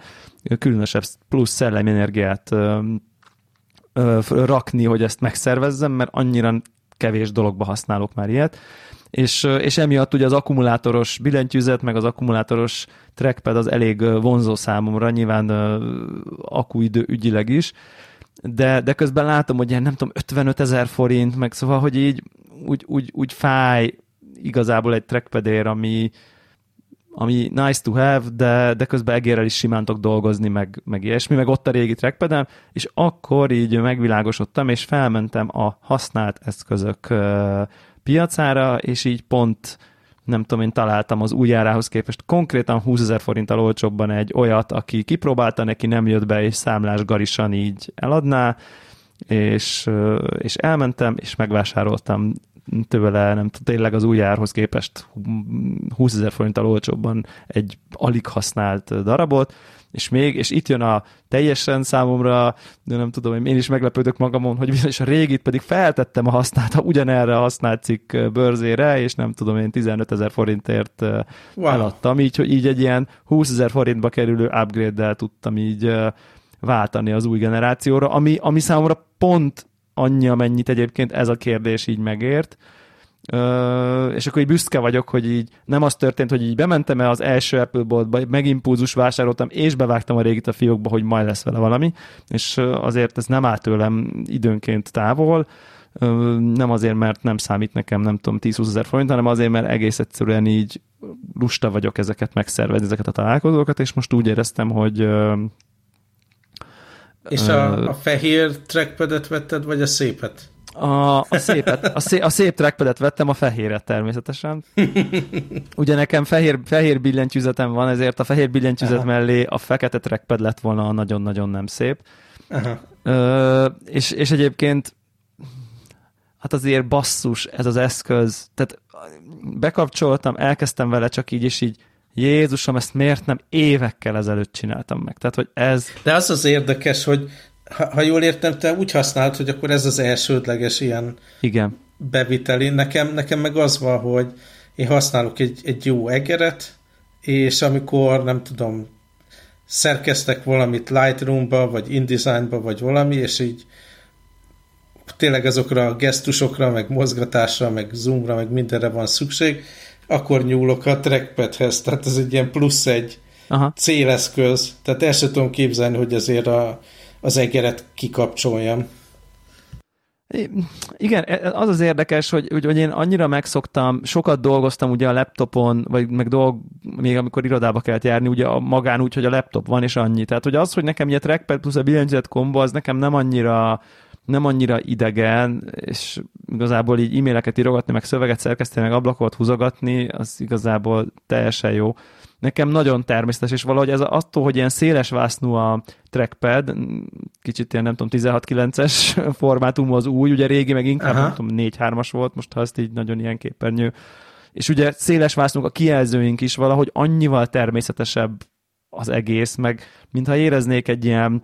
különösebb plusz szellemi energiát rakni, hogy ezt megszervezzem, mert annyira kevés dologba használok már ilyet, és, és emiatt ugye az akkumulátoros billentyűzet, meg az akkumulátoros trackpad az elég vonzó számomra, nyilván akkuidő ügyileg is, de, de közben látom, hogy ilyen nem tudom, 55 ezer forint, meg szóval, hogy így úgy, úgy, úgy fáj igazából egy trackpadér, ami, ami nice to have, de, de közben egérrel is simán tudok dolgozni, meg, meg ilyesmi, meg ott a régi trackpadem, és akkor így megvilágosodtam, és felmentem a használt eszközök piacára, és így pont nem tudom, én találtam az új árához képest. Konkrétan 20 ezer forinttal olcsóbban egy olyat, aki kipróbálta, neki nem jött be, és számlás garisan így eladná, és, és elmentem, és megvásároltam tőle, nem tényleg az új árhoz képest 20 ezer forinttal olcsóbban egy alig használt darabot, és még, és itt jön a teljesen számomra, de nem tudom, én is meglepődök magamon, hogy bizonyos a régit pedig feltettem a használt, ugyanerre a használt cikk bőrzére, és nem tudom, én 15 ezer forintért wow. eladtam, így, hogy így egy ilyen 20 ezer forintba kerülő upgrade-del tudtam így váltani az új generációra, ami, ami számomra pont annyi, amennyit egyébként ez a kérdés így megért, Uh, és akkor így büszke vagyok, hogy így nem az történt, hogy így bementem el az első Apple boltba, megimpulzus vásároltam, és bevágtam a régit a fiókba, hogy majd lesz vele valami, és azért ez nem áll tőlem időnként távol, uh, nem azért, mert nem számít nekem, nem tudom, 10-20 ezer forint, hanem azért, mert egész egyszerűen így lusta vagyok ezeket megszervezni, ezeket a találkozókat, és most úgy éreztem, hogy uh, és a, a fehér trackpadet vetted, vagy a szépet? A, a, szépet, a, szép, a szép trackpadet vettem, a fehéret természetesen. Ugye nekem fehér, fehér billentyűzetem van, ezért a fehér billentyűzet Aha. mellé a fekete trackpad lett volna nagyon-nagyon nem szép. Aha. Ö, és, és egyébként hát azért basszus ez az eszköz. Tehát bekapcsoltam, elkezdtem vele csak így, és így Jézusom, ezt miért nem évekkel ezelőtt csináltam meg? Tehát, hogy ez... De az az érdekes, hogy ha, ha jól értem, te úgy használod, hogy akkor ez az elsődleges ilyen Igen. beviteli. Nekem, nekem meg az van, hogy én használok egy, egy jó egeret, és amikor, nem tudom, szerkeztek valamit Lightroom-ba, vagy InDesign-ba, vagy valami, és így tényleg azokra a gesztusokra, meg mozgatásra, meg zoomra, meg mindenre van szükség, akkor nyúlok a trackpadhez, tehát ez egy ilyen plusz egy Aha. céleszköz, tehát el sem tudom képzelni, hogy azért a, az egeret kikapcsoljam. Igen, e, az az érdekes, hogy, hogy, én annyira megszoktam, sokat dolgoztam ugye a laptopon, vagy meg dolg, még amikor irodába kellett járni, ugye a magán úgy, hogy a laptop van, és annyi. Tehát, hogy az, hogy nekem ugye trackpad plusz a billentyűzet kombo, az nekem nem annyira nem annyira idegen, és igazából így e-maileket írogatni, meg szöveget szerkeszteni, meg ablakot húzogatni, az igazából teljesen jó. Nekem nagyon természetes, és valahogy ez attól, hogy ilyen széles vásznú a trackpad, kicsit ilyen nem tudom, 16-9-es <laughs> formátumú az új, ugye régi meg inkább Aha. nem tudom, 4-3-as volt, most ha ezt így nagyon ilyen képernyő. És ugye széles vásznúk, a kijelzőink is valahogy annyival természetesebb az egész, meg mintha éreznék egy ilyen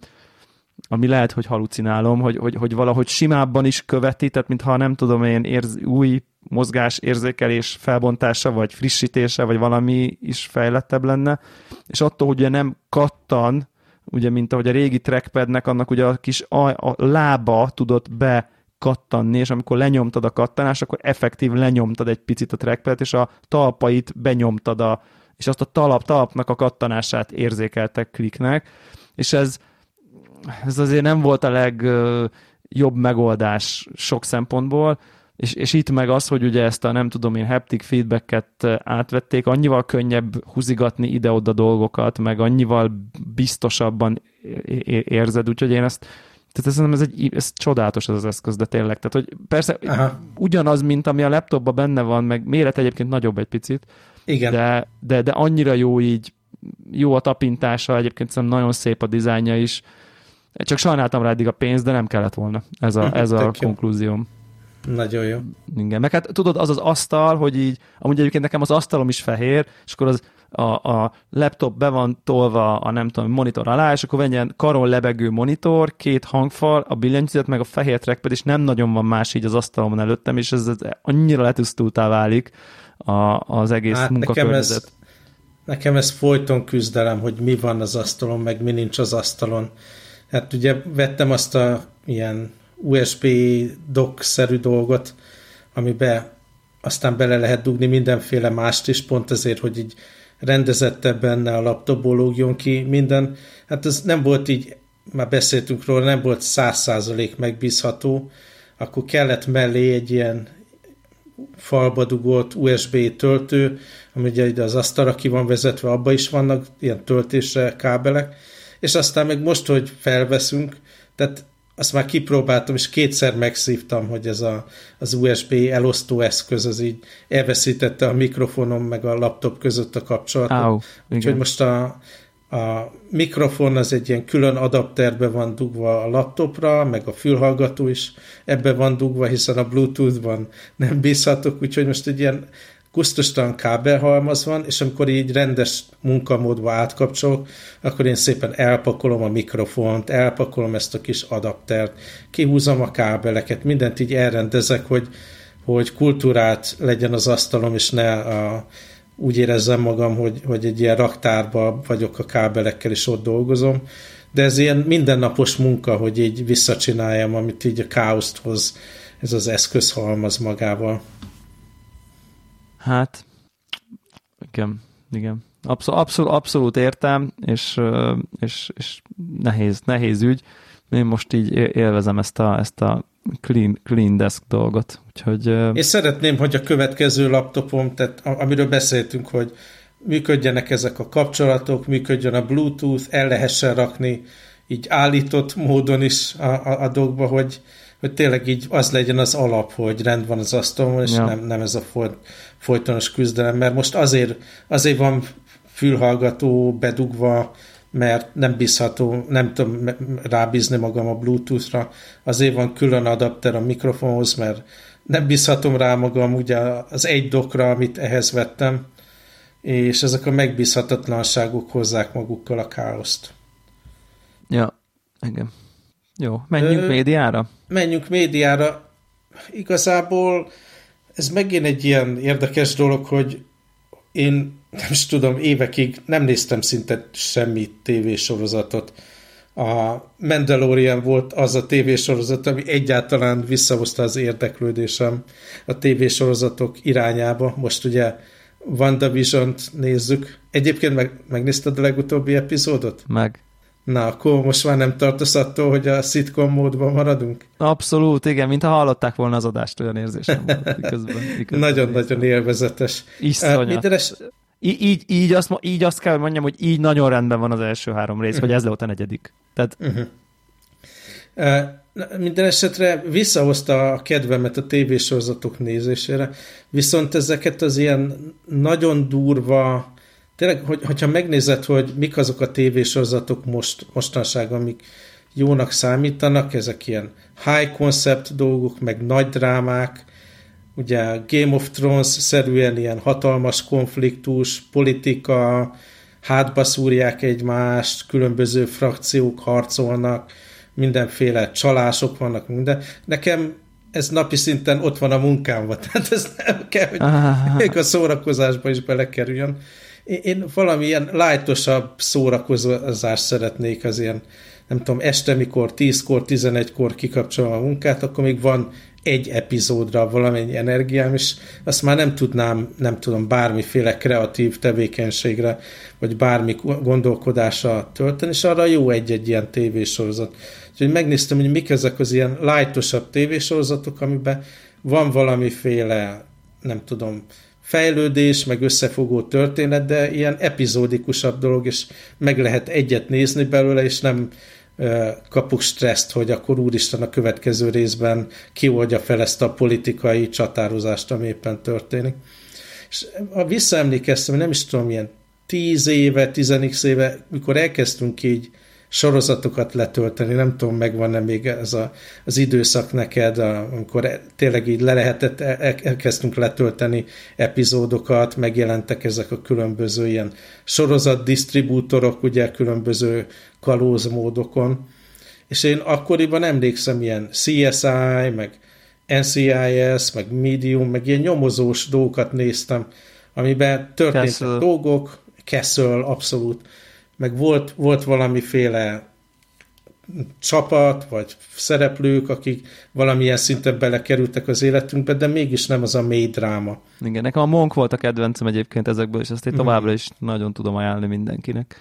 ami lehet, hogy halucinálom, hogy, hogy, hogy valahogy simábban is követi, tehát mintha nem tudom én érz, új mozgás érzékelés felbontása, vagy frissítése, vagy valami is fejlettebb lenne, és attól, hogy ugye nem kattan, ugye mint ahogy a régi trackpadnek, annak ugye a kis a, a lába tudott be kattanni, és amikor lenyomtad a kattanást, akkor effektív lenyomtad egy picit a trackpad és a talpait benyomtad a, és azt a talap, talapnak a kattanását érzékeltek kliknek, és ez, ez azért nem volt a legjobb megoldás sok szempontból, és, és itt meg az, hogy ugye ezt a nem tudom én haptic feedbacket átvették, annyival könnyebb húzigatni ide-oda dolgokat, meg annyival biztosabban érzed, úgyhogy én ezt tehát ez, ez, egy, ez csodálatos ez az eszköz, de tényleg. Tehát, hogy persze Aha. ugyanaz, mint ami a laptopban benne van, meg méret egyébként nagyobb egy picit, Igen. De, de, de annyira jó így, jó a tapintása, egyébként szerintem nagyon szép a dizájnja is. Csak sajnáltam rá eddig a pénzt, de nem kellett volna. Ez a, ez a konklúzióm. Nagyon jó. Igen, meg hát tudod, az az asztal, hogy így, amúgy egyébként nekem az asztalom is fehér, és akkor az a, a laptop be van tolva a nem tudom, monitor alá, és akkor van egy ilyen karon lebegő monitor, két hangfal, a billentyűzet, meg a fehér trackpad, és nem nagyon van más így az asztalomon előttem, és ez, ez annyira letusztultá válik a, az egész hát munkakörnyezet. Nekem ez, nekem ez folyton küzdelem, hogy mi van az asztalon, meg mi nincs az asztalon. Hát ugye vettem azt a ilyen USB dock-szerű dolgot, amibe aztán bele lehet dugni mindenféle mást is, pont ezért, hogy így rendezettebb benne a laptopból lógjon ki minden. Hát ez nem volt így, már beszéltünk róla, nem volt száz százalék megbízható, akkor kellett mellé egy ilyen falba dugott USB töltő, ami ugye az asztalra ki van vezetve, abba is vannak ilyen töltésre kábelek, és aztán meg most, hogy felveszünk, tehát azt már kipróbáltam, és kétszer megszívtam, hogy ez a, az USB elosztó eszköz az így elveszítette a mikrofonom meg a laptop között a kapcsolatot. Áú, Úgyhogy most a, a mikrofon az egy ilyen külön adapterbe van dugva a laptopra, meg a fülhallgató is ebbe van dugva, hiszen a Bluetooth-ban nem bízhatok, úgyhogy most egy ilyen kusztustalan kábelhalmaz van, és amikor így rendes munkamódba átkapcsolok, akkor én szépen elpakolom a mikrofont, elpakolom ezt a kis adaptert, kihúzom a kábeleket, mindent így elrendezek, hogy, hogy kultúrát legyen az asztalom, és ne a, úgy érezzem magam, hogy, hogy egy ilyen raktárba vagyok a kábelekkel, és ott dolgozom, de ez ilyen mindennapos munka, hogy így visszacsináljam, amit így a káoszt ez az eszközhalmaz magával. Hát, igen, igen. Abszol, abszol, abszolút értem, és, és, és nehéz, nehéz ügy. Én most így élvezem ezt a, ezt a clean, clean desk dolgot. Úgyhogy, és szeretném, hogy a következő laptopom, tehát amiről beszéltünk, hogy működjenek ezek a kapcsolatok, működjön a Bluetooth, el lehessen rakni így állított módon is a, a, a dolgba, hogy, hogy tényleg így az legyen az alap, hogy rend van az asztalon, és ja. nem, nem ez a folyt, folytonos küzdelem, mert most azért, azért van fülhallgató bedugva, mert nem bízható, nem tudom rábízni magam a Bluetooth-ra, azért van külön adapter a mikrofonhoz, mert nem bízhatom rá magam ugye az egy dokra, amit ehhez vettem, és ezek a megbízhatatlanságok hozzák magukkal a káoszt. Ja, igen. Jó, menjünk Ö, médiára? Menjünk médiára. Igazából ez megint egy ilyen érdekes dolog, hogy én nem is tudom, évekig nem néztem szinte semmi tévésorozatot. A Mandalorian volt az a tévésorozat, ami egyáltalán visszahozta az érdeklődésem a tévésorozatok irányába. Most ugye WandaVision-t nézzük. Egyébként meg, megnézted a legutóbbi epizódot? Meg. Na, akkor most már nem tartasz attól, hogy a sitcom módban maradunk? Abszolút, igen, mintha hallották volna az adást, olyan érzésem <laughs> Nagyon-nagyon élvezetes. Iszonyat. Uh, es... Í- így, így, azt, így azt kell, hogy mondjam, hogy így nagyon rendben van az első három rész, uh-huh. ez volt a negyedik. Tehát... Uh-huh. Uh, minden esetre visszahozta a kedvemet a tévésorozatok nézésére, viszont ezeket az ilyen nagyon durva tényleg, hogy, hogyha megnézed, hogy mik azok a tévésorozatok most, mostanság, amik jónak számítanak, ezek ilyen high concept dolgok, meg nagy drámák, ugye Game of Thrones-szerűen ilyen hatalmas konfliktus, politika, hátba szúrják egymást, különböző frakciók harcolnak, mindenféle csalások vannak, minden. Nekem ez napi szinten ott van a munkámban, <laughs> tehát ez nem kell, hogy még a szórakozásba is belekerüljön én, valamilyen lájtosabb szórakozást szeretnék az ilyen, nem tudom, este, mikor 10-kor, 11-kor kikapcsolom a munkát, akkor még van egy epizódra valamennyi energiám, és azt már nem tudnám, nem tudom, bármiféle kreatív tevékenységre, vagy bármi gondolkodásra tölteni, és arra jó egy-egy ilyen tévésorozat. Úgyhogy megnéztem, hogy mik ezek az ilyen lájtosabb tévésorozatok, amiben van valamiféle, nem tudom, fejlődés, meg összefogó történet, de ilyen epizódikusabb dolog, és meg lehet egyet nézni belőle, és nem kapok stresszt, hogy akkor úristen a következő részben kioldja fel ezt a politikai csatározást, ami éppen történik. És visszaemlékeztem, nem is tudom, ilyen tíz éve, tizenik éve, mikor elkezdtünk így sorozatokat letölteni, nem tudom, megvan-e még ez a, az időszak neked, amikor tényleg így le lehetett, e, e, elkezdtünk letölteni epizódokat, megjelentek ezek a különböző ilyen sorozat disztribútorok, ugye különböző kalózmódokon, és én akkoriban emlékszem ilyen CSI, meg NCIS, meg Medium, meg ilyen nyomozós dolgokat néztem, amiben történtek Castle. dolgok, Castle, abszolút, meg volt, volt valamiféle csapat, vagy szereplők, akik valamilyen szinten belekerültek az életünkbe, de mégis nem az a mély dráma. Igen, nekem a Monk volt a kedvencem egyébként ezekből, és ezt én továbbra is nagyon tudom ajánlani mindenkinek.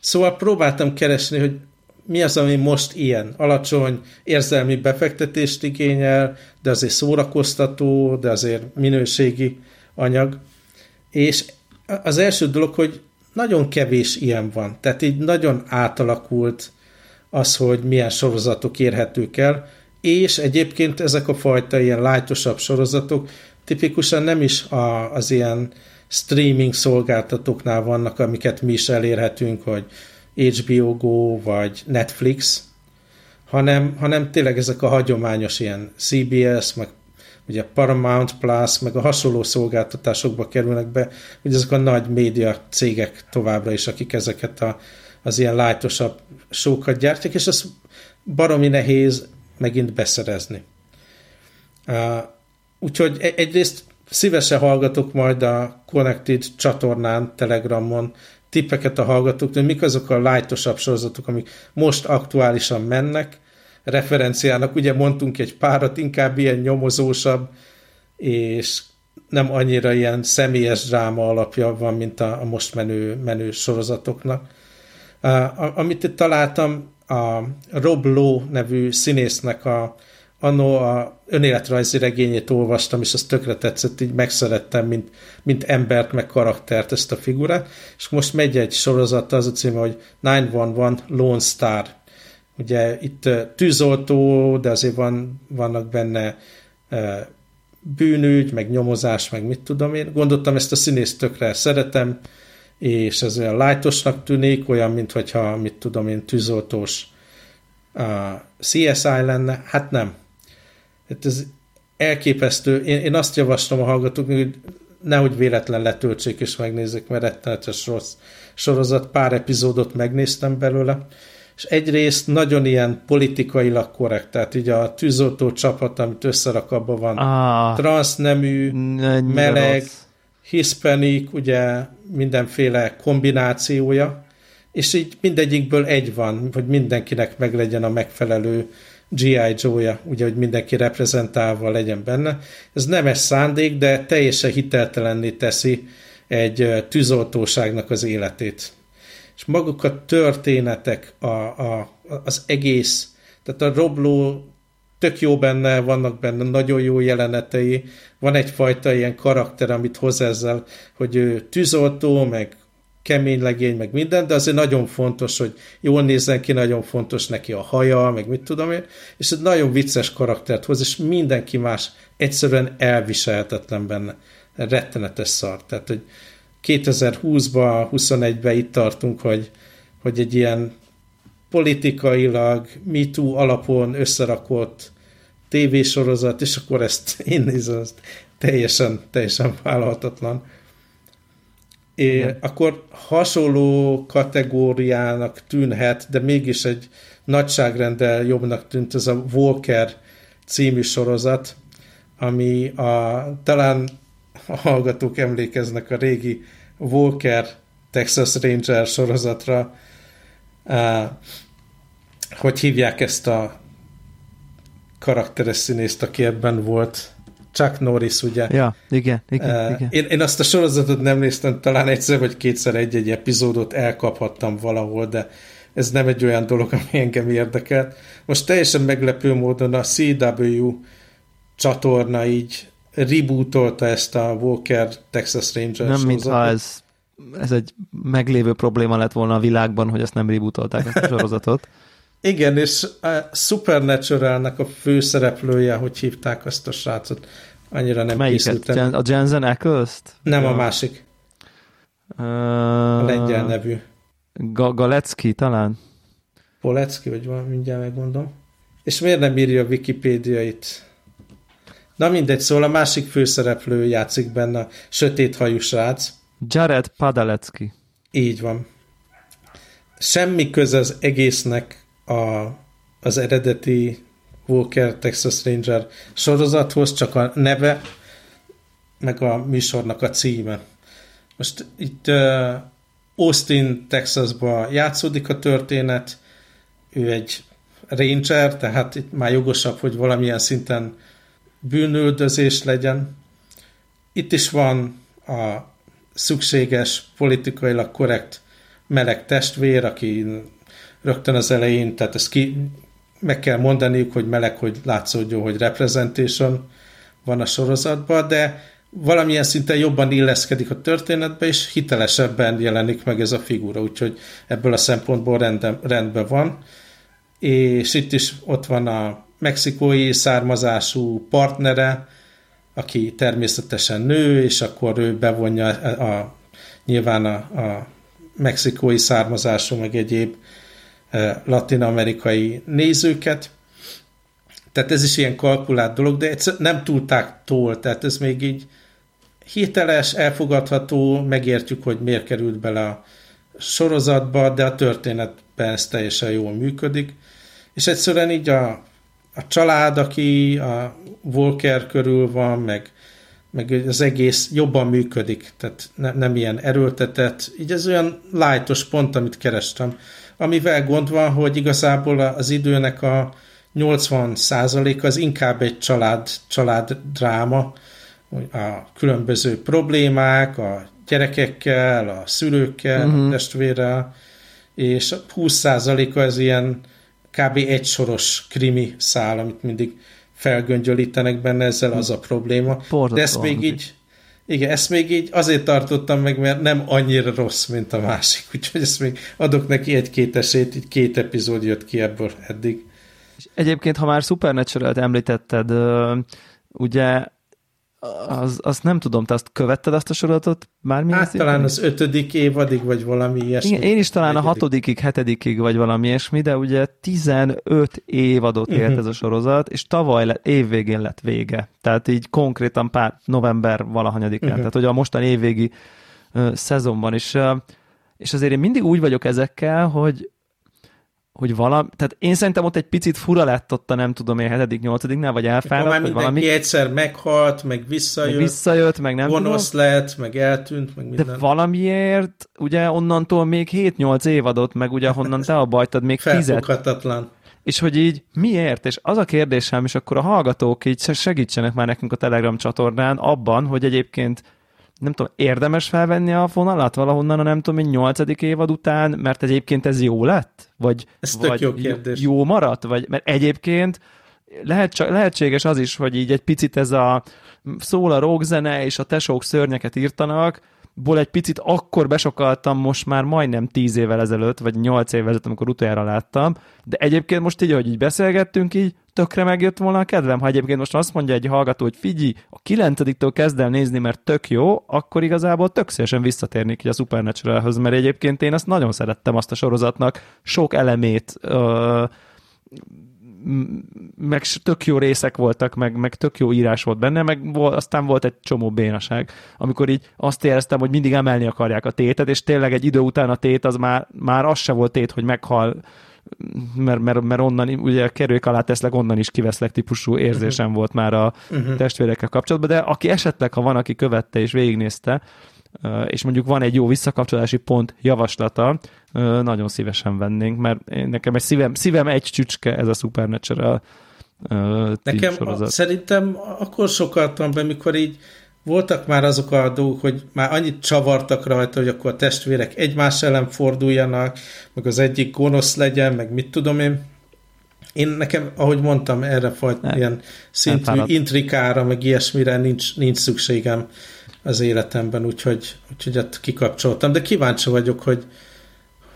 Szóval próbáltam keresni, hogy mi az, ami most ilyen alacsony érzelmi befektetést igényel, de azért szórakoztató, de azért minőségi anyag. És az első dolog, hogy nagyon kevés ilyen van. Tehát így nagyon átalakult az, hogy milyen sorozatok érhetők el, és egyébként ezek a fajta ilyen lájtosabb sorozatok tipikusan nem is a, az ilyen streaming szolgáltatóknál vannak, amiket mi is elérhetünk, hogy HBO Go vagy Netflix, hanem, hanem tényleg ezek a hagyományos ilyen CBS, meg ugye Paramount Plus, meg a hasonló szolgáltatásokba kerülnek be, ugye ezek a nagy média cégek továbbra is, akik ezeket a, az ilyen lájtosabb sókat gyártják, és ez baromi nehéz megint beszerezni. Úgyhogy e-, egyrészt szívesen hallgatok majd a Connected csatornán, Telegramon tippeket a hallgatók, hogy mik azok a lájtosabb sorozatok, amik most aktuálisan mennek, referenciának. Ugye mondtunk egy párat, inkább ilyen nyomozósabb, és nem annyira ilyen személyes dráma alapja van, mint a, a most menő, menő sorozatoknak. Uh, amit itt találtam, a Rob Lowe nevű színésznek a annó a önéletrajzi regényét olvastam, és az tökre tetszett, így megszerettem, mint, mint embert, meg karaktert ezt a figurát, és most megy egy sorozat, az a címe, hogy 911 Lone Star. Ugye itt tűzoltó, de azért van, vannak benne bűnügy, meg nyomozás, meg mit tudom én. Gondoltam, ezt a színészt tökre szeretem, és ez olyan lájtosnak tűnik, olyan, mint hogyha, mit tudom én, tűzoltós uh, CSI lenne. Hát nem. Hát ez elképesztő. Én, én azt javaslom a hallgatóknak, hogy nehogy véletlen letöltsék és megnézzék, mert rettenetes rossz sorozat. Pár epizódot megnéztem belőle és egyrészt nagyon ilyen politikailag korrekt, tehát így a tűzoltó csapat, amit összerak, abban van ah, transznemű, meleg, rossz. ugye mindenféle kombinációja, és így mindegyikből egy van, hogy mindenkinek meglegyen a megfelelő G.I. Joe-ja, ugye, hogy mindenki reprezentálva legyen benne. Ez nem ez szándék, de teljesen hiteltelenné teszi egy tűzoltóságnak az életét és maguk a történetek, a, a, az egész, tehát a Robló tök jó benne, vannak benne nagyon jó jelenetei, van egyfajta ilyen karakter, amit hoz ezzel, hogy ő tűzoltó, meg kemény legény, meg minden, de azért nagyon fontos, hogy jól nézzen ki, nagyon fontos neki a haja, meg mit tudom én, és egy nagyon vicces karaktert hoz, és mindenki más egyszerűen elviselhetetlen benne. Rettenetes szar. Tehát, hogy 2020-ban, 21-ben itt tartunk, hogy, hogy egy ilyen politikailag MeToo alapon összerakott tévésorozat, és akkor ezt én nézem, ezt teljesen, teljesen vállalhatatlan. É, akkor hasonló kategóriának tűnhet, de mégis egy nagyságrendel jobbnak tűnt ez a Walker című sorozat, ami a, talán a hallgatók emlékeznek a régi Walker Texas Ranger sorozatra, hogy hívják ezt a karakteres színészt, aki ebben volt. Chuck Norris, ugye? Ja, igen, igen, uh, igen. Én, én azt a sorozatot nem néztem, talán egyszer vagy kétszer egy-egy epizódot elkaphattam valahol, de ez nem egy olyan dolog, ami engem érdekelt. Most teljesen meglepő módon a CW csatorna így rebootolta ezt a Walker Texas Ranger Nem, mintha ez, ez egy meglévő probléma lett volna a világban, hogy ezt nem rebootolták ezt a sorozatot. <laughs> Igen, és a Supernatural-nak a főszereplője, hogy hívták azt a srácot, annyira nem Melyiket? készültem. a Jensen Ackles-t? Nem, a másik. Uh, a lengyel nevű. Ga- Galecki talán? Polecki, vagy van, mindjárt megmondom. És miért nem írja a Wikipédia-it? Na mindegy, szóval a másik főszereplő játszik benne, a sötét hajú srác. Jared Padalecki. Így van. Semmi köze az egésznek a, az eredeti Walker Texas Ranger sorozathoz, csak a neve, meg a műsornak a címe. Most itt uh, Austin, Texasban játszódik a történet, ő egy ranger, tehát itt már jogosabb, hogy valamilyen szinten bűnöldözés legyen. Itt is van a szükséges, politikailag korrekt meleg testvér, aki rögtön az elején, tehát ezt ki, meg kell mondaniuk, hogy meleg, hogy látszódjon, hogy representation van a sorozatban, de valamilyen szinten jobban illeszkedik a történetbe, és hitelesebben jelenik meg ez a figura, úgyhogy ebből a szempontból rendben, rendben van. És itt is ott van a mexikói származású partnere, aki természetesen nő, és akkor ő bevonja a, a, nyilván a, a mexikói származású, meg egyéb e, latin-amerikai nézőket. Tehát ez is ilyen kalkulált dolog, de nem túlták tól, tehát ez még így hiteles, elfogadható, megértjük, hogy miért került bele a sorozatba, de a történetben ez teljesen jól működik. És egyszerűen így a, a család, aki a Volker körül van, meg, meg az egész jobban működik, tehát ne, nem ilyen erőltetett, így ez olyan lájtos pont, amit kerestem. Amivel gond van, hogy igazából az időnek a 80% az inkább egy család, család dráma, a különböző problémák, a gyerekekkel, a szülőkkel, uh-huh. a testvérrel, és 20%-a ez ilyen kb. egy soros krimi szál, amit mindig felgöngyölítenek benne, ezzel az a probléma. Borzasztó De ezt még így, igen, ezt még így azért tartottam meg, mert nem annyira rossz, mint a másik, <laughs> úgyhogy ezt még adok neki egy-két esélyt, így két epizód jött ki ebből eddig. És egyébként, ha már Supernatural-t említetted, ugye az, azt nem tudom, te azt követted azt a sorozatot? Már hát talán az ötödik évadig, vagy valami ilyesmi. Igen, én is talán a hatodikig, hetedikig, vagy valami ilyesmi, de ugye 15 évadot élt uh-huh. ez a sorozat, és tavaly lett, évvégén lett vége. Tehát így konkrétan pár november valahanyadikán. Uh-huh. Tehát hogy a mostani évvégi uh, szezonban is. Uh, és azért én mindig úgy vagyok ezekkel, hogy hogy valami, tehát én szerintem ott egy picit fura lett ott a nem tudom én, hetedik, nyolcadiknál, vagy elfáradt, már mindenki valami... egyszer meghalt, meg visszajött, meg visszajött, meg nem gonosz tudom. lett, meg eltűnt, meg minden. De valamiért, ugye onnantól még 7-8 évadot, meg ugye honnan te abbajtad, még Felfoghatatlan. És hogy így miért? És az a kérdésem, és akkor a hallgatók így segítsenek már nekünk a Telegram csatornán abban, hogy egyébként nem tudom, érdemes felvenni a fonalat valahonnan a nem tudom, egy nyolcadik évad után, mert egyébként ez jó lett? Vagy, ez vagy jó, kérdés. jó maradt? Vagy, mert egyébként lehet, lehetséges az is, hogy így egy picit ez a szól a rockzene, és a tesók szörnyeket írtanak, ból egy picit akkor besokaltam most már majdnem tíz évvel ezelőtt, vagy nyolc évvel ezelőtt, amikor utoljára láttam, de egyébként most így, hogy így beszélgettünk, így tökre megjött volna a kedvem. Ha egyébként most azt mondja egy hallgató, hogy figyelj, a kilencediktől kezd el nézni, mert tök jó, akkor igazából tök szívesen visszatérnék így a Supernaturalhoz, mert egyébként én azt nagyon szerettem azt a sorozatnak, sok elemét ö, meg tök jó részek voltak, meg, meg tök jó írás volt benne, meg volt, aztán volt egy csomó bénaság, amikor így azt éreztem, hogy mindig emelni akarják a tétet, és tényleg egy idő után a tét az már, már az se volt tét, hogy meghal mert, mert, mert onnan, ugye kerüljük alá teszlek, onnan is kiveszlek típusú érzésem uh-huh. volt már a uh-huh. testvérekkel kapcsolatban, de aki esetleg, ha van, aki követte és végignézte, és mondjuk van egy jó visszakapcsolási pont javaslata, nagyon szívesen vennénk, mert nekem egy szívem, szívem egy csücske ez a Supernatural Nekem sorozat. szerintem akkor sokaltam be, mikor így voltak már azok a dolgok, hogy már annyit csavartak rajta, hogy akkor a testvérek egymás ellen forduljanak, meg az egyik gonosz legyen, meg mit tudom én. Én nekem, ahogy mondtam, erre fajta ilyen szintű intrikára, meg ilyesmire nincs, nincs szükségem az életemben, úgyhogy, úgyhogy ezt kikapcsoltam. De kíváncsi vagyok, hogy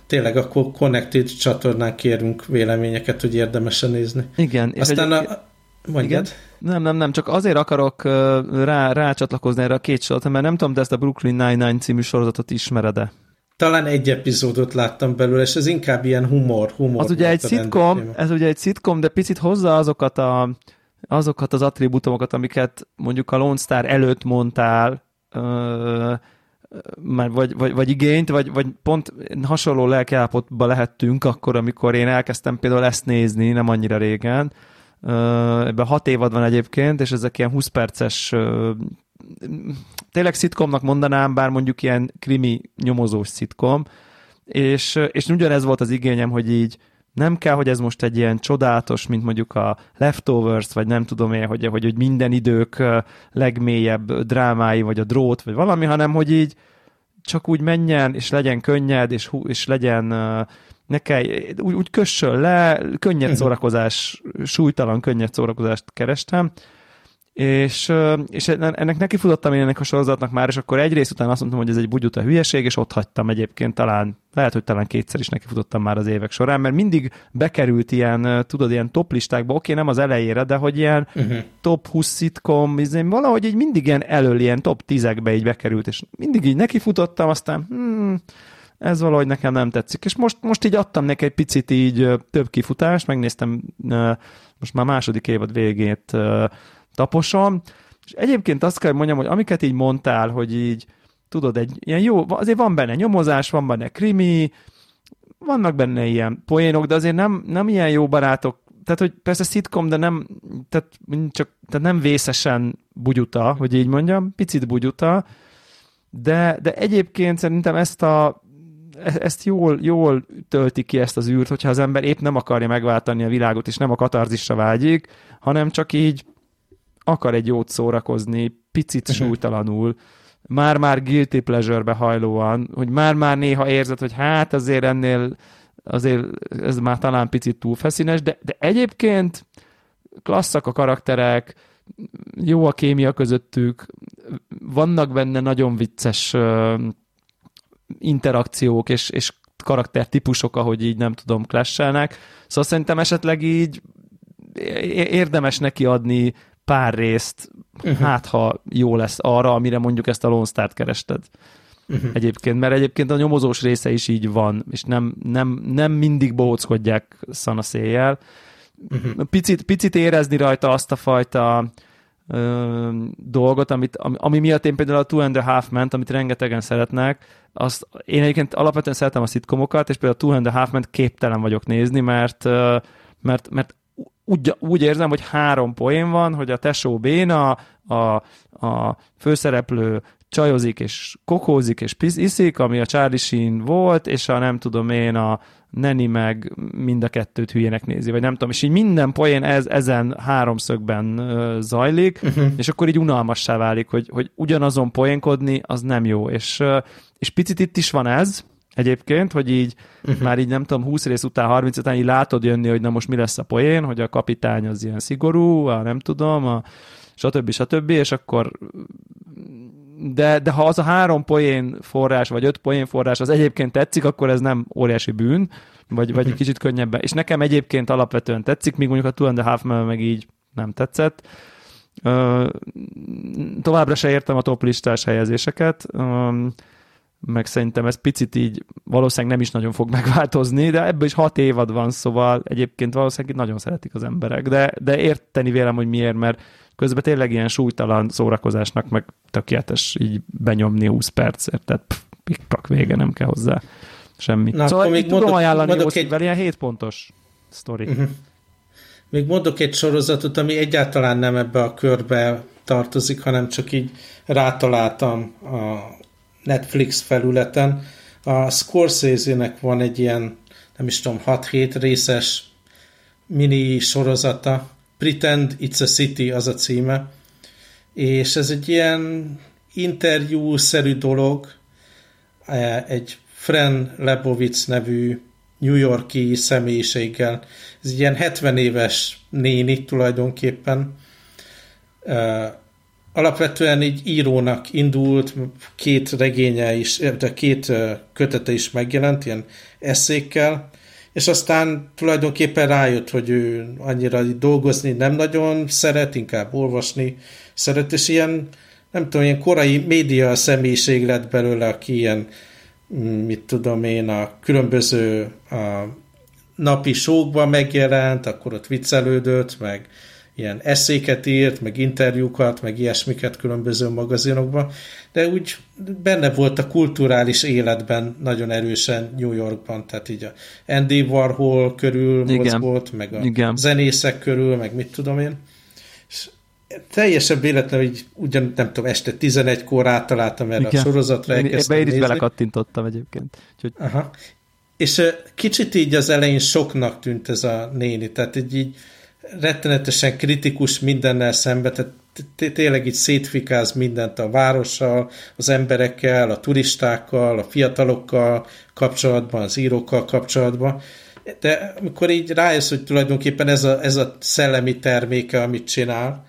tényleg akkor Connected csatornán kérünk véleményeket, hogy érdemes nézni. Igen. Aztán a, Mondjad. Igen. Nem, nem, nem, csak azért akarok rá, rácsatlakozni erre a két sorozatot, mert nem tudom, de ezt a Brooklyn Nine-Nine című sorozatot ismered-e? Talán egy epizódot láttam belőle, és ez inkább ilyen humor. humor az ugye egy szitkom, ez ugye egy szitkom, de picit hozza azokat, a, azokat az attribútumokat, amiket mondjuk a Lone Star előtt mondtál, ö, már vagy, vagy, vagy igényt, vagy, vagy pont hasonló lelkiállapotba lehettünk akkor, amikor én elkezdtem például ezt nézni, nem annyira régen, Ebben hat évad van egyébként, és ezek ilyen 20 perces tényleg szitkomnak mondanám, bár mondjuk ilyen krimi nyomozós szitkom, és, és ugyanez volt az igényem, hogy így nem kell, hogy ez most egy ilyen csodálatos, mint mondjuk a Leftovers, vagy nem tudom én, hogy, hogy, hogy minden idők legmélyebb drámái, vagy a drót, vagy valami, hanem hogy így csak úgy menjen, és legyen könnyed, és, és legyen ne kell, úgy, úgy kössön le, könnyed mhm. szórakozás, súlytalan könnyed szórakozást kerestem, és, és ennek nekifutottam én ennek a sorozatnak már, és akkor egy rész után azt mondtam, hogy ez egy bugyuta hülyeség, és ott hagytam egyébként talán, lehet, hogy talán kétszer is nekifutottam már az évek során, mert mindig bekerült ilyen, tudod, ilyen top listákba, oké, nem az elejére, de hogy ilyen uh-huh. top 20 szitkom, izé, valahogy így mindig ilyen elől, ilyen top 10-ekbe így bekerült, és mindig így nekifutottam, aztán hmm, ez valahogy nekem nem tetszik. És most, most így adtam neki egy picit így több kifutást, megnéztem most már második évad végét taposom, és egyébként azt kell mondjam, hogy amiket így mondtál, hogy így tudod, egy ilyen jó, azért van benne nyomozás, van benne krimi, vannak benne ilyen poénok, de azért nem, nem ilyen jó barátok, tehát, hogy persze szitkom, de nem, tehát, csak, tehát nem vészesen bugyuta, hogy így mondjam, picit bugyuta, de, de egyébként szerintem ezt a ezt jól, jól tölti ki ezt az űrt, hogyha az ember épp nem akarja megváltani a világot, és nem a katarzisra vágyik, hanem csak így akar egy jót szórakozni, picit uh-huh. súlytalanul, már-már guilty pleasure-be hajlóan, hogy már-már néha érzed, hogy hát azért ennél azért ez már talán picit túl feszínes, de, de egyébként klasszak a karakterek, jó a kémia közöttük, vannak benne nagyon vicces interakciók és, és karaktertípusok, ahogy így nem tudom, clashelnek. Szóval szerintem esetleg így érdemes neki adni pár részt, uh-huh. hát ha jó lesz arra, amire mondjuk ezt a Lone Star-t kerested. Uh-huh. Egyébként, mert egyébként a nyomozós része is így van, és nem, nem, nem mindig bohóckodják szanaszéjjel. Uh-huh. Picit, picit érezni rajta azt a fajta ö, dolgot, amit, ami, ami miatt én például a Two and a Half ment, amit rengetegen szeretnek, azt, én egyébként alapvetően szeretem a szitkomokat, és például a Two and a Half ment képtelen vagyok nézni, mert, mert, mert úgy, úgy érzem, hogy három poén van, hogy a tesó béna, a, a főszereplő csajozik és kokózik és iszik, ami a Charlie Sheen volt, és a nem tudom én a Neni meg mind a kettőt hülyének nézi, vagy nem tudom, és így minden poén ez, ezen háromszögben zajlik, uh-huh. és akkor így unalmassá válik, hogy, hogy ugyanazon poénkodni, az nem jó, és, és picit itt is van ez, egyébként, hogy így uh-huh. már így nem tudom, 20 rész után, 30 után így látod jönni, hogy na most mi lesz a poén, hogy a kapitány az ilyen szigorú, a nem tudom, a stb. stb. és akkor de, de ha az a három poén forrás, vagy öt poén forrás az egyébként tetszik, akkor ez nem óriási bűn, vagy, vagy mhm. kicsit könnyebben. És nekem egyébként alapvetően tetszik, míg mondjuk a Two and a Half meg így nem tetszett. Uh, továbbra se értem a top listás helyezéseket, um, meg szerintem ez picit így valószínűleg nem is nagyon fog <laughs> megváltozni, de ebből is hat évad van, szóval egyébként valószínűleg nagyon szeretik az emberek, de, de érteni vélem, hogy miért, mert közben tényleg ilyen súlytalan szórakozásnak meg tökéletes így benyomni 20 percért, tehát pikpak vége nem kell hozzá semmi. Na, szóval még tudom mondok, ajánlani mondok egy... ilyen 7 pontos sztori. Uh-huh. Még mondok egy sorozatot, ami egyáltalán nem ebbe a körbe tartozik, hanem csak így rátaláltam a Netflix felületen. A Scorsese-nek van egy ilyen, nem is tudom, 6-7 részes mini sorozata, Pretend It's a City az a címe, és ez egy ilyen interjú-szerű dolog, e, egy Fren Lebowitz nevű New Yorki személyiséggel. Ez egy ilyen 70 éves néni tulajdonképpen. E, alapvetően így írónak indult, két regénye is, de két e, kötete is megjelent, ilyen eszékkel, és aztán tulajdonképpen rájött, hogy ő annyira dolgozni nem nagyon szeret, inkább olvasni szeret, és ilyen, nem tudom, ilyen korai média személyiség lett belőle, aki ilyen, mm, mit tudom én, a különböző a napi sókban megjelent, akkor ott viccelődött, meg ilyen eszéket írt, meg interjúkat, meg ilyesmiket különböző magazinokban, de úgy benne volt a kulturális életben nagyon erősen New Yorkban, tehát így a Andy Warhol körül Igen. mozgott, meg a Igen. zenészek körül, meg mit tudom én. És teljesen véletlenül, hogy ugyan, nem tudom, este 11-kor áttaláltam erre Igen. a sorozatra, elkezdtem Ebbe én is belekattintottam egyébként. Úgyhogy... Aha. És kicsit így az elején soknak tűnt ez a néni, tehát így, így rettenetesen kritikus mindennel szembe, tehát tényleg így szétfikáz mindent a várossal, az emberekkel, a turistákkal, a fiatalokkal kapcsolatban, az írókkal kapcsolatban, de amikor így rájössz, hogy tulajdonképpen ez a, ez a szellemi terméke, amit csinál,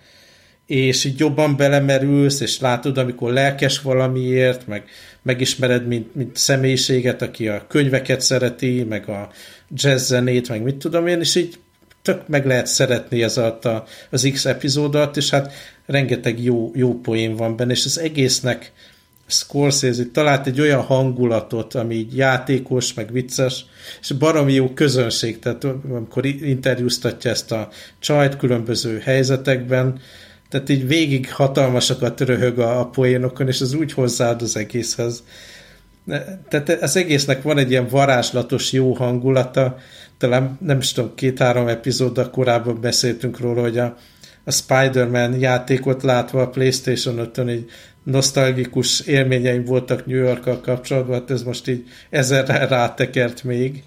és így jobban belemerülsz, és látod, amikor lelkes valamiért, meg megismered, mint, mint személyiséget, aki a könyveket szereti, meg a jazz zenét, meg mit tudom én, és így tök meg lehet szeretni ez alatt a, az X epizódot, és hát rengeteg jó, jó poén van benne, és az egésznek Scorsese talált egy olyan hangulatot, ami így játékos, meg vicces, és baromi jó közönség, tehát amikor interjúztatja ezt a csajt különböző helyzetekben, tehát így végig hatalmasakat röhög a, a poénokon, és az úgy hozzáad az egészhez. Tehát az egésznek van egy ilyen varázslatos jó hangulata, talán nem is tudom, két-három epizóddal korábban beszéltünk róla, hogy a, a Spider-Man játékot látva a Playstation 5-ön egy nosztalgikus élményeim voltak New York-kal kapcsolatban, hát ez most így ezerre rátekert még.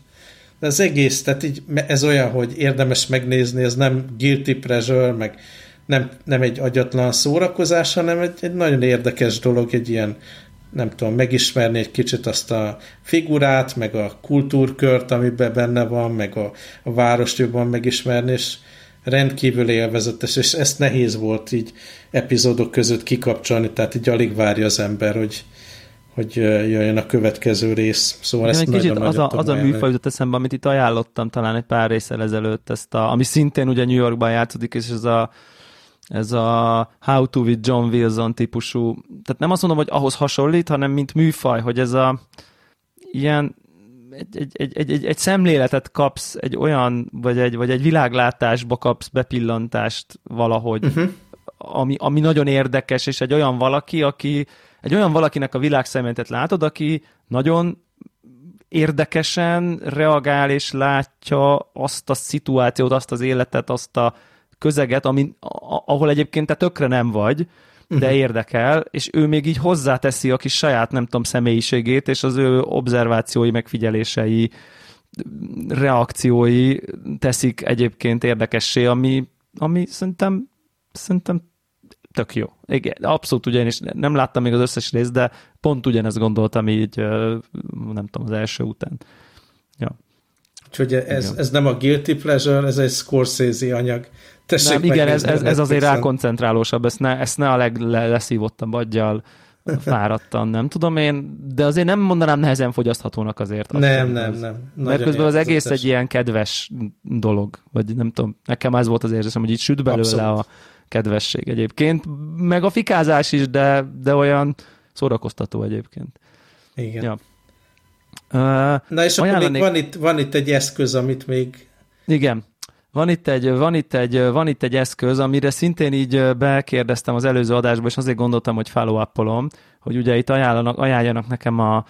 De az egész, tehát így ez olyan, hogy érdemes megnézni, ez nem guilty pleasure, meg nem, nem egy agyatlan szórakozás, hanem egy, egy nagyon érdekes dolog, egy ilyen nem tudom, megismerni egy kicsit azt a figurát, meg a kultúrkört, amiben benne van, meg a, a várost jobban megismerni, és rendkívül élvezetes, és ezt nehéz volt így epizódok között kikapcsolni, tehát így alig várja az ember, hogy, hogy jöjjön a következő rész. Szóval ezt nagyon kicsit az a, az a műfaj jutott eszembe, amit itt ajánlottam talán egy pár részsel ezelőtt, ezt a, ami szintén ugye New Yorkban játszódik, és ez a ez a How to with John Wilson típusú, tehát nem azt mondom, hogy ahhoz hasonlít, hanem mint műfaj, hogy ez a ilyen egy, egy, egy, egy, egy, egy szemléletet kapsz, egy olyan, vagy egy, vagy egy világlátásba kapsz bepillantást valahogy, uh-huh. ami, ami nagyon érdekes, és egy olyan valaki, aki, egy olyan valakinek a világszemléletet látod, aki nagyon érdekesen reagál és látja azt a szituációt, azt az életet, azt a közeget, ami, ahol egyébként te tökre nem vagy, de uh-huh. érdekel, és ő még így hozzáteszi a kis saját, nem tudom, személyiségét, és az ő observációi, megfigyelései, reakciói teszik egyébként érdekessé, ami, ami szerintem, szerintem tök jó. Igen, abszolút ugyanis nem láttam még az összes részt, de pont ugyanezt gondoltam így, nem tudom, az első után. Ja. Úgyhogy ez, ez nem a guilty pleasure, ez egy Scorsese anyag. Tessék nem, igen, ez, ez, ez azért rákoncentrálósabb, ezt ne, ezt ne a legleszívottabb aggyal <laughs> fáradtan, nem tudom én, de azért nem mondanám nehezen fogyaszthatónak azért. Nem, nem, nem. Nagyon Mert közben az egész egy ilyen kedves dolog, vagy nem tudom, nekem ez volt az érzésem, hogy itt süt belőle Abszolút. a kedvesség egyébként, meg a fikázás is, de, de olyan szórakoztató egyébként. Igen. Ja. Uh, Na és akkor még van itt, van itt egy eszköz, amit még... Igen. Van itt, egy, van, itt egy, van itt egy eszköz, amire szintén így bekérdeztem az előző adásba, és azért gondoltam, hogy follow hogy ugye itt ajánlanak, ajánljanak nekem a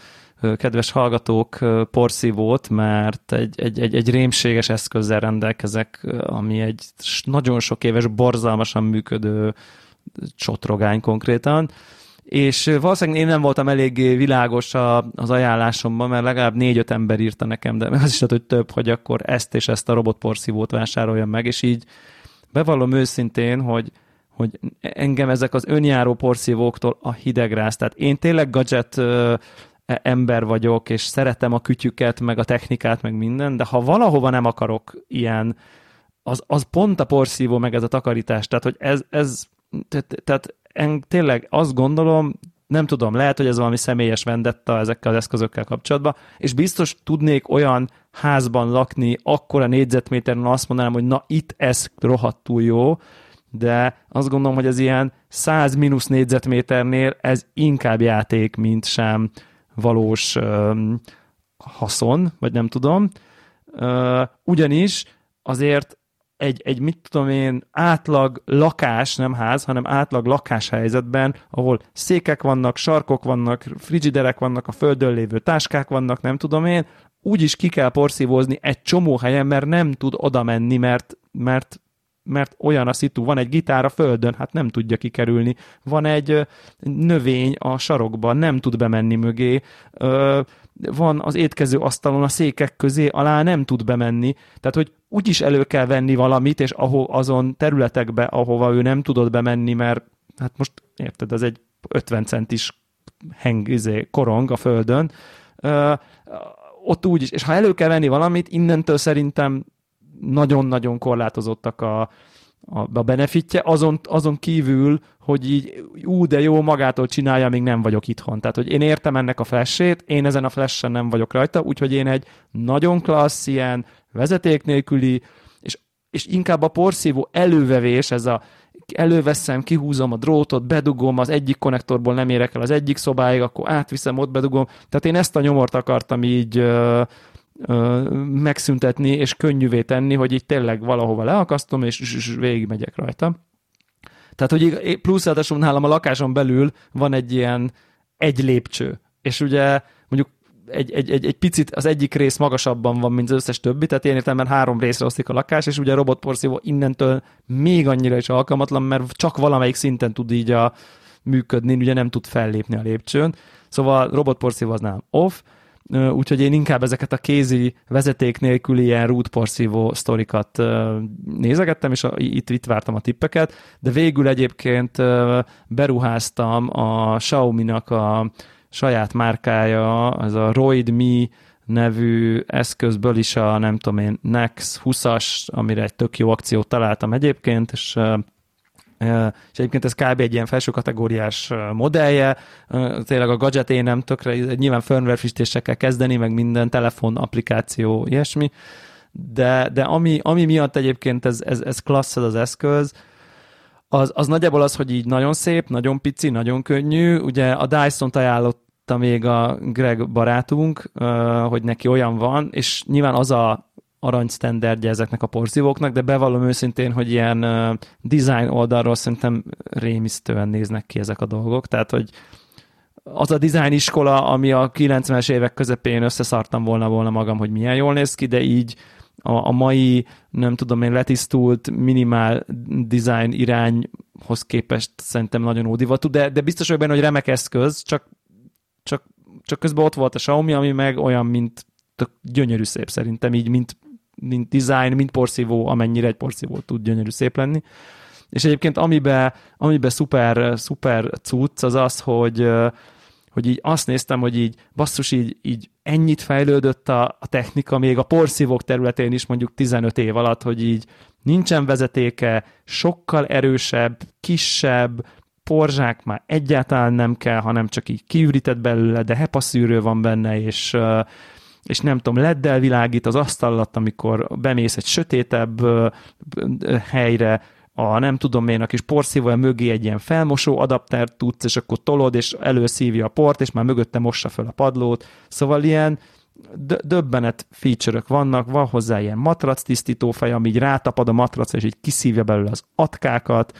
kedves hallgatók porszívót, mert egy, egy, egy, egy rémséges eszközzel rendelkezek, ami egy nagyon sok éves, borzalmasan működő csotrogány konkrétan, és valószínűleg én nem voltam eléggé világos a, az ajánlásomban, mert legalább négy-öt ember írta nekem, de meg az is lehet, hogy több, hogy akkor ezt és ezt a robotporszívót vásároljam meg, és így bevallom őszintén, hogy, hogy engem ezek az önjáró porszívóktól a hidegrász. Tehát én tényleg gadget e, ember vagyok, és szeretem a kütyüket, meg a technikát, meg minden, de ha valahova nem akarok ilyen, az, az pont a porszívó, meg ez a takarítás. Tehát, hogy ez, ez tehát, tehát en, tényleg azt gondolom, nem tudom, lehet, hogy ez valami személyes vendetta ezekkel az eszközökkel kapcsolatban, és biztos tudnék olyan házban lakni, akkora négyzetméteren azt mondanám, hogy na itt ez rohadtul jó, de azt gondolom, hogy ez ilyen 100 mínusz négyzetméternél ez inkább játék, mint sem valós um, haszon, vagy nem tudom. Uh, ugyanis azért egy, egy, mit tudom én, átlag lakás, nem ház, hanem átlag lakáshelyzetben, ahol székek vannak, sarkok vannak, frigiderek vannak, a földön lévő táskák vannak, nem tudom én, úgyis ki kell porszívózni egy csomó helyen, mert nem tud oda menni, mert, mert mert olyan a szitu, van egy gitár a földön, hát nem tudja kikerülni, van egy növény a sarokban, nem tud bemenni mögé, van az étkező asztalon a székek közé, alá nem tud bemenni, tehát hogy úgyis elő kell venni valamit, és ahol azon területekbe, ahova ő nem tudott bemenni, mert hát most érted, ez egy 50 centis heng, izé, korong a földön, ö, ott úgy is, és ha elő kell venni valamit, innentől szerintem nagyon-nagyon korlátozottak a, a, a benefitje, azon, azon kívül, hogy így ú, de jó, magától csinálja, még nem vagyok itthon. Tehát, hogy én értem ennek a flashét, én ezen a flash nem vagyok rajta, úgyhogy én egy nagyon klassz, ilyen vezeték nélküli, és, és inkább a porszívó elővevés, ez a előveszem, kihúzom a drótot, bedugom, az egyik konnektorból nem érek el az egyik szobáig, akkor átviszem, ott bedugom. Tehát én ezt a nyomort akartam így ö, megszüntetni, és könnyűvé tenni, hogy így tényleg valahova leakasztom, és, és, és végigmegyek rajta. Tehát, hogy plusz nálam a lakáson belül van egy ilyen egy lépcső, és ugye mondjuk egy, egy, egy, egy picit az egyik rész magasabban van, mint az összes többi, tehát én értem, mert három részre osztik a lakás, és ugye a robotporszívó innentől még annyira is alkalmatlan, mert csak valamelyik szinten tud így a, működni, ugye nem tud fellépni a lépcsőn. Szóval robotporszívó az nálam off, úgyhogy én inkább ezeket a kézi vezeték nélküli ilyen root sztorikat nézegettem, és itt, itt vártam a tippeket, de végül egyébként beruháztam a Xiaomi-nak a saját márkája, az a Roid Me nevű eszközből is a nem tudom én Nex 20-as, amire egy tök jó akciót találtam egyébként, és és egyébként ez kb. egy ilyen felső kategóriás modellje, tényleg a gadget nem tökre, nyilván firmware frissítésekkel kezdeni, meg minden telefon, applikáció, ilyesmi, de, de ami, ami miatt egyébként ez, ez, ez klassz ez az eszköz, az, az nagyjából az, hogy így nagyon szép, nagyon pici, nagyon könnyű. Ugye a Dyson-t ajánlotta még a Greg barátunk, hogy neki olyan van, és nyilván az a arany standardje ezeknek a porszívóknak, de bevallom őszintén, hogy ilyen design oldalról szerintem rémisztően néznek ki ezek a dolgok, tehát hogy az a design iskola, ami a 90-es évek közepén összeszartam volna volna magam, hogy milyen jól néz ki, de így a, a mai, nem tudom én, letisztult, minimál design irányhoz képest szerintem nagyon ódivatú, de, de biztos vagyok benne, hogy remek eszköz, csak, csak, csak közben ott volt a Xiaomi, ami meg olyan, mint tök gyönyörű szép szerintem, így, mint, mint design, mint porszívó, amennyire egy porszívó tud gyönyörű szép lenni. És egyébként amiben amibe szuper, szuper cucc az az, hogy hogy így azt néztem, hogy így basszus, így, így ennyit fejlődött a, a technika, még a porszívók területén is mondjuk 15 év alatt, hogy így nincsen vezetéke, sokkal erősebb, kisebb, porzsák már egyáltalán nem kell, hanem csak így kiürített belőle, de HEPA szűrő van benne, és, és nem tudom, leddel világít az asztal alatt, amikor bemész egy sötétebb helyre, a nem tudom én, a kis porszívója mögé egy ilyen felmosó adaptert tudsz, és akkor tolod, és előszívja a port, és már mögötte mossa föl a padlót. Szóval ilyen döbbenet feature vannak, van hozzá ilyen matrac tisztító fej, ami így rátapad a matracra, és így kiszívja belőle az atkákat,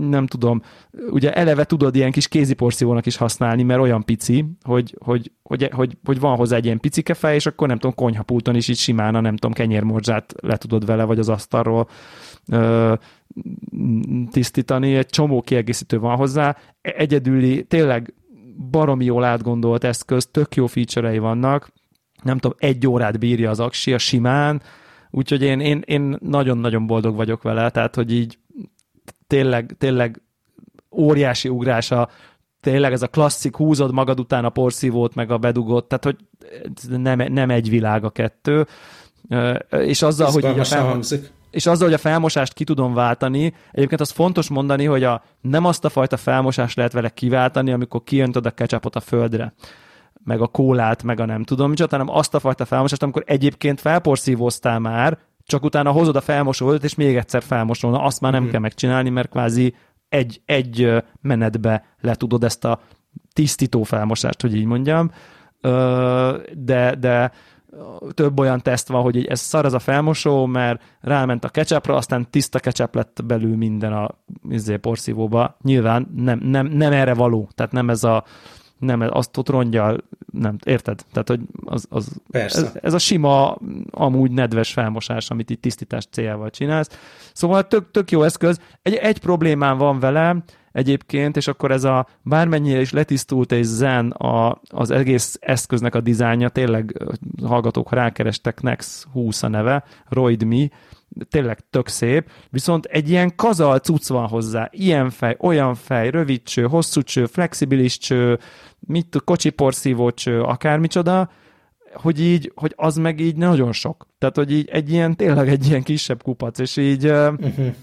nem tudom, ugye eleve tudod ilyen kis kéziporszívónak is használni, mert olyan pici, hogy, hogy, hogy, hogy, hogy van hozzá egy ilyen picike fej, és akkor nem tudom, konyhapulton is így simán a nem tudom, kenyérmorzsát le tudod vele, vagy az asztalról tisztítani, egy csomó kiegészítő van hozzá, egyedüli, tényleg baromi jól átgondolt eszköz, tök jó feature vannak, nem tudom, egy órát bírja az aksi a simán, úgyhogy én, én, én nagyon-nagyon boldog vagyok vele, tehát hogy így tényleg, tényleg óriási ugrása, tényleg ez a klasszik, húzod magad után a porszívót, meg a bedugott, tehát hogy nem, nem egy világ a kettő, és azzal, hogy így a fel... és azzal, hogy a felmosást ki tudom váltani, egyébként az fontos mondani, hogy a, nem azt a fajta felmosást lehet vele kiváltani, amikor kiöntöd a ketchupot a földre meg a kólát, meg a nem tudom micsoda, hanem azt a fajta felmosást, amikor egyébként felporszívóztál már, csak utána hozod a felmosót, és még egyszer felmosolna, azt már nem mm-hmm. kell megcsinálni, mert kvázi egy, egy menetbe le tudod ezt a tisztító felmosást, hogy így mondjam, de, de több olyan teszt van, hogy ez szar ez a felmosó, mert ráment a ketchupra, aztán tiszta ketchup lett belül minden a izé, porszívóba. Nyilván nem, nem, nem erre való, tehát nem ez a nem, azt ott rongyal, nem, érted? Tehát, hogy az, az ez, ez, a sima, amúgy nedves felmosás, amit itt tisztítás céljával csinálsz. Szóval tök, tök jó eszköz. Egy, egy problémám van vele, egyébként, és akkor ez a bármennyire is letisztult és zen a, az egész eszköznek a dizájnja, tényleg hallgatók, ha rákerestek, Nex 20 a neve, Roid Me, tényleg tök szép, viszont egy ilyen kazal cucc van hozzá, ilyen fej, olyan fej, rövid cső, hosszú cső, flexibilis cső, mit kocsi porszívó cső, akármicsoda, hogy így, hogy az meg így nagyon sok. Tehát, hogy így egy ilyen, tényleg egy ilyen kisebb kupac, és így uh-huh.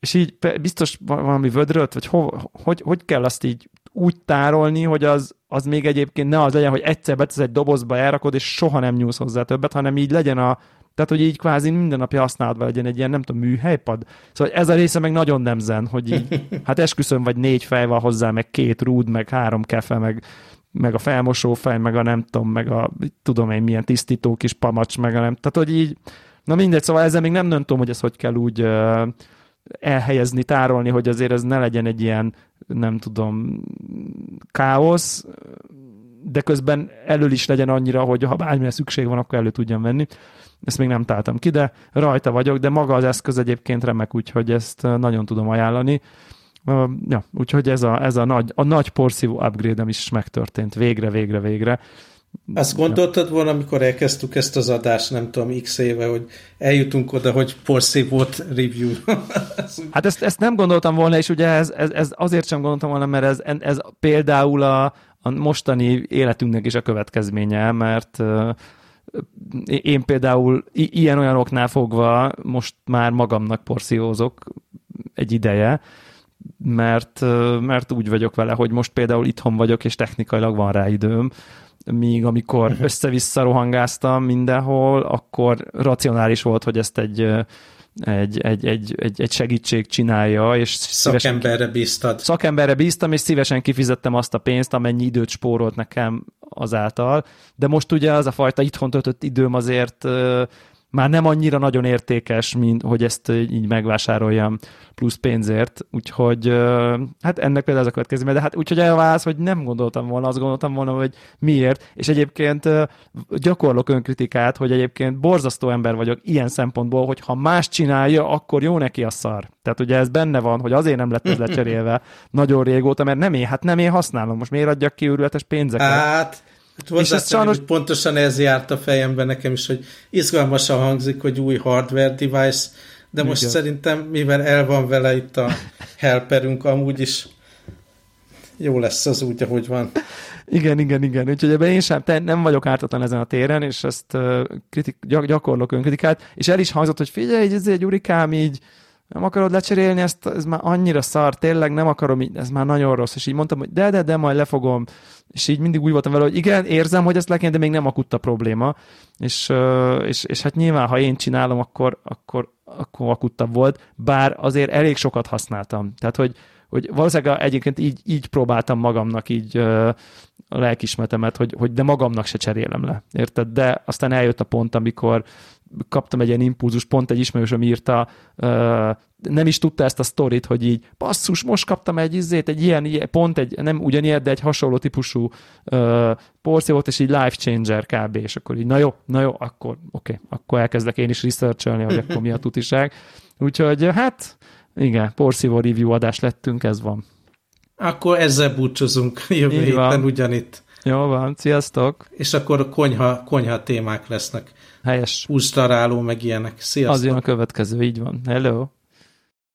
és így biztos valami vödröt, vagy ho, hogy, hogy kell azt így úgy tárolni, hogy az, az még egyébként ne az legyen, hogy egyszer betesz egy dobozba, elrakod, és soha nem nyúlsz hozzá többet, hanem így legyen a, tehát, hogy így kvázi minden napja használatban legyen egy ilyen, nem tudom, műhelypad. Szóval ez a része meg nagyon nem zen, hogy így, <laughs> hát esküszöm, vagy négy fej van hozzá, meg két rúd, meg három kefe, meg, meg a felmosó fej, meg a nem tudom, meg a, tudom én, milyen tisztító kis pamacs, meg a nem, tehát, hogy így, na mindegy, szóval ezzel még nem, nem tudom, hogy ez hogy kell úgy uh, elhelyezni, tárolni, hogy azért ez ne legyen egy ilyen, nem tudom, káosz, de közben elől is legyen annyira, hogy ha bármilyen szükség van, akkor elő tudjam venni. Ezt még nem találtam ki, de rajta vagyok, de maga az eszköz egyébként remek, úgyhogy ezt nagyon tudom ajánlani. Ja, úgyhogy ez a, ez a nagy, a nagy porszívó upgrade is megtörtént végre, végre, végre. Azt gondoltad volna, amikor elkezdtük ezt az adást, nem tudom, x éve, hogy eljutunk oda, hogy porszívót review. <laughs> hát ezt, ezt nem gondoltam volna, és ugye ez, ez, ez azért sem gondoltam volna, mert ez, ez például a, a mostani életünknek is a következménye, mert én például ilyen-olyan oknál fogva most már magamnak porszívózok egy ideje, mert, mert úgy vagyok vele, hogy most például itthon vagyok, és technikailag van rá időm, míg amikor uh-huh. össze-vissza rohangáztam mindenhol, akkor racionális volt, hogy ezt egy egy, egy, egy, egy, egy segítség csinálja, és szakemberre bíztad. Szakemberre bíztam, és szívesen kifizettem azt a pénzt, amennyi időt spórolt nekem azáltal, de most ugye az a fajta itthon töltött időm azért már nem annyira nagyon értékes, mint hogy ezt így megvásároljam plusz pénzért, úgyhogy hát ennek például ez a következő, de hát úgyhogy elválasz, hogy nem gondoltam volna, azt gondoltam volna, hogy miért, és egyébként gyakorlok önkritikát, hogy egyébként borzasztó ember vagyok ilyen szempontból, hogy ha más csinálja, akkor jó neki a szar. Tehát ugye ez benne van, hogy azért nem lett ez lecserélve <laughs> nagyon régóta, mert nem én, hát nem én használom, most miért adjak ki őrületes pénzeket? Hát, Hát és ez sajnos... pontosan ez járt a fejemben nekem is, hogy izgalmasan hangzik, hogy új hardware device, de most Igen. szerintem, mivel el van vele itt a helperünk, amúgy is jó lesz az úgy, ahogy van. Igen, igen, igen. Úgyhogy ebben én sem nem vagyok ártatlan ezen a téren, és ezt kritik, gyakorlok önkritikát, és el is hangzott, hogy figyelj, ez egy urikám így nem akarod lecserélni, ezt, ez már annyira szar, tényleg nem akarom, ez már nagyon rossz, és így mondtam, hogy de, de, de, majd lefogom, és így mindig úgy voltam vele, hogy igen, érzem, hogy ezt le kéne, de még nem akut a probléma, és, és, és hát nyilván, ha én csinálom, akkor, akkor, akkor akuttabb volt, bár azért elég sokat használtam, tehát, hogy, hogy valószínűleg egyébként így, így próbáltam magamnak így a lelkismetemet, hogy, hogy de magamnak se cserélem le, érted? De aztán eljött a pont, amikor kaptam egy ilyen impulzus, pont egy ismerősöm írta, nem is tudta ezt a sztorit, hogy így, basszus, most kaptam egy izzét, egy ilyen, ilyen pont egy, nem ugyanilyen, de egy hasonló típusú uh, porciót, és így life changer kb. És akkor így, na jó, na jó, akkor oké, okay, akkor elkezdek én is researcholni, hogy akkor mi a tutiság. Úgyhogy hát Igen, porszívó review adás lettünk, ez van. Akkor ezzel búcsúzunk jövő héten ugyanitt. Jó van, sziasztok! És akkor konyha, konyha témák lesznek. Helyes. Úsztaráló, meg ilyenek. Sziasztok! Az jön a következő, így van. Hello!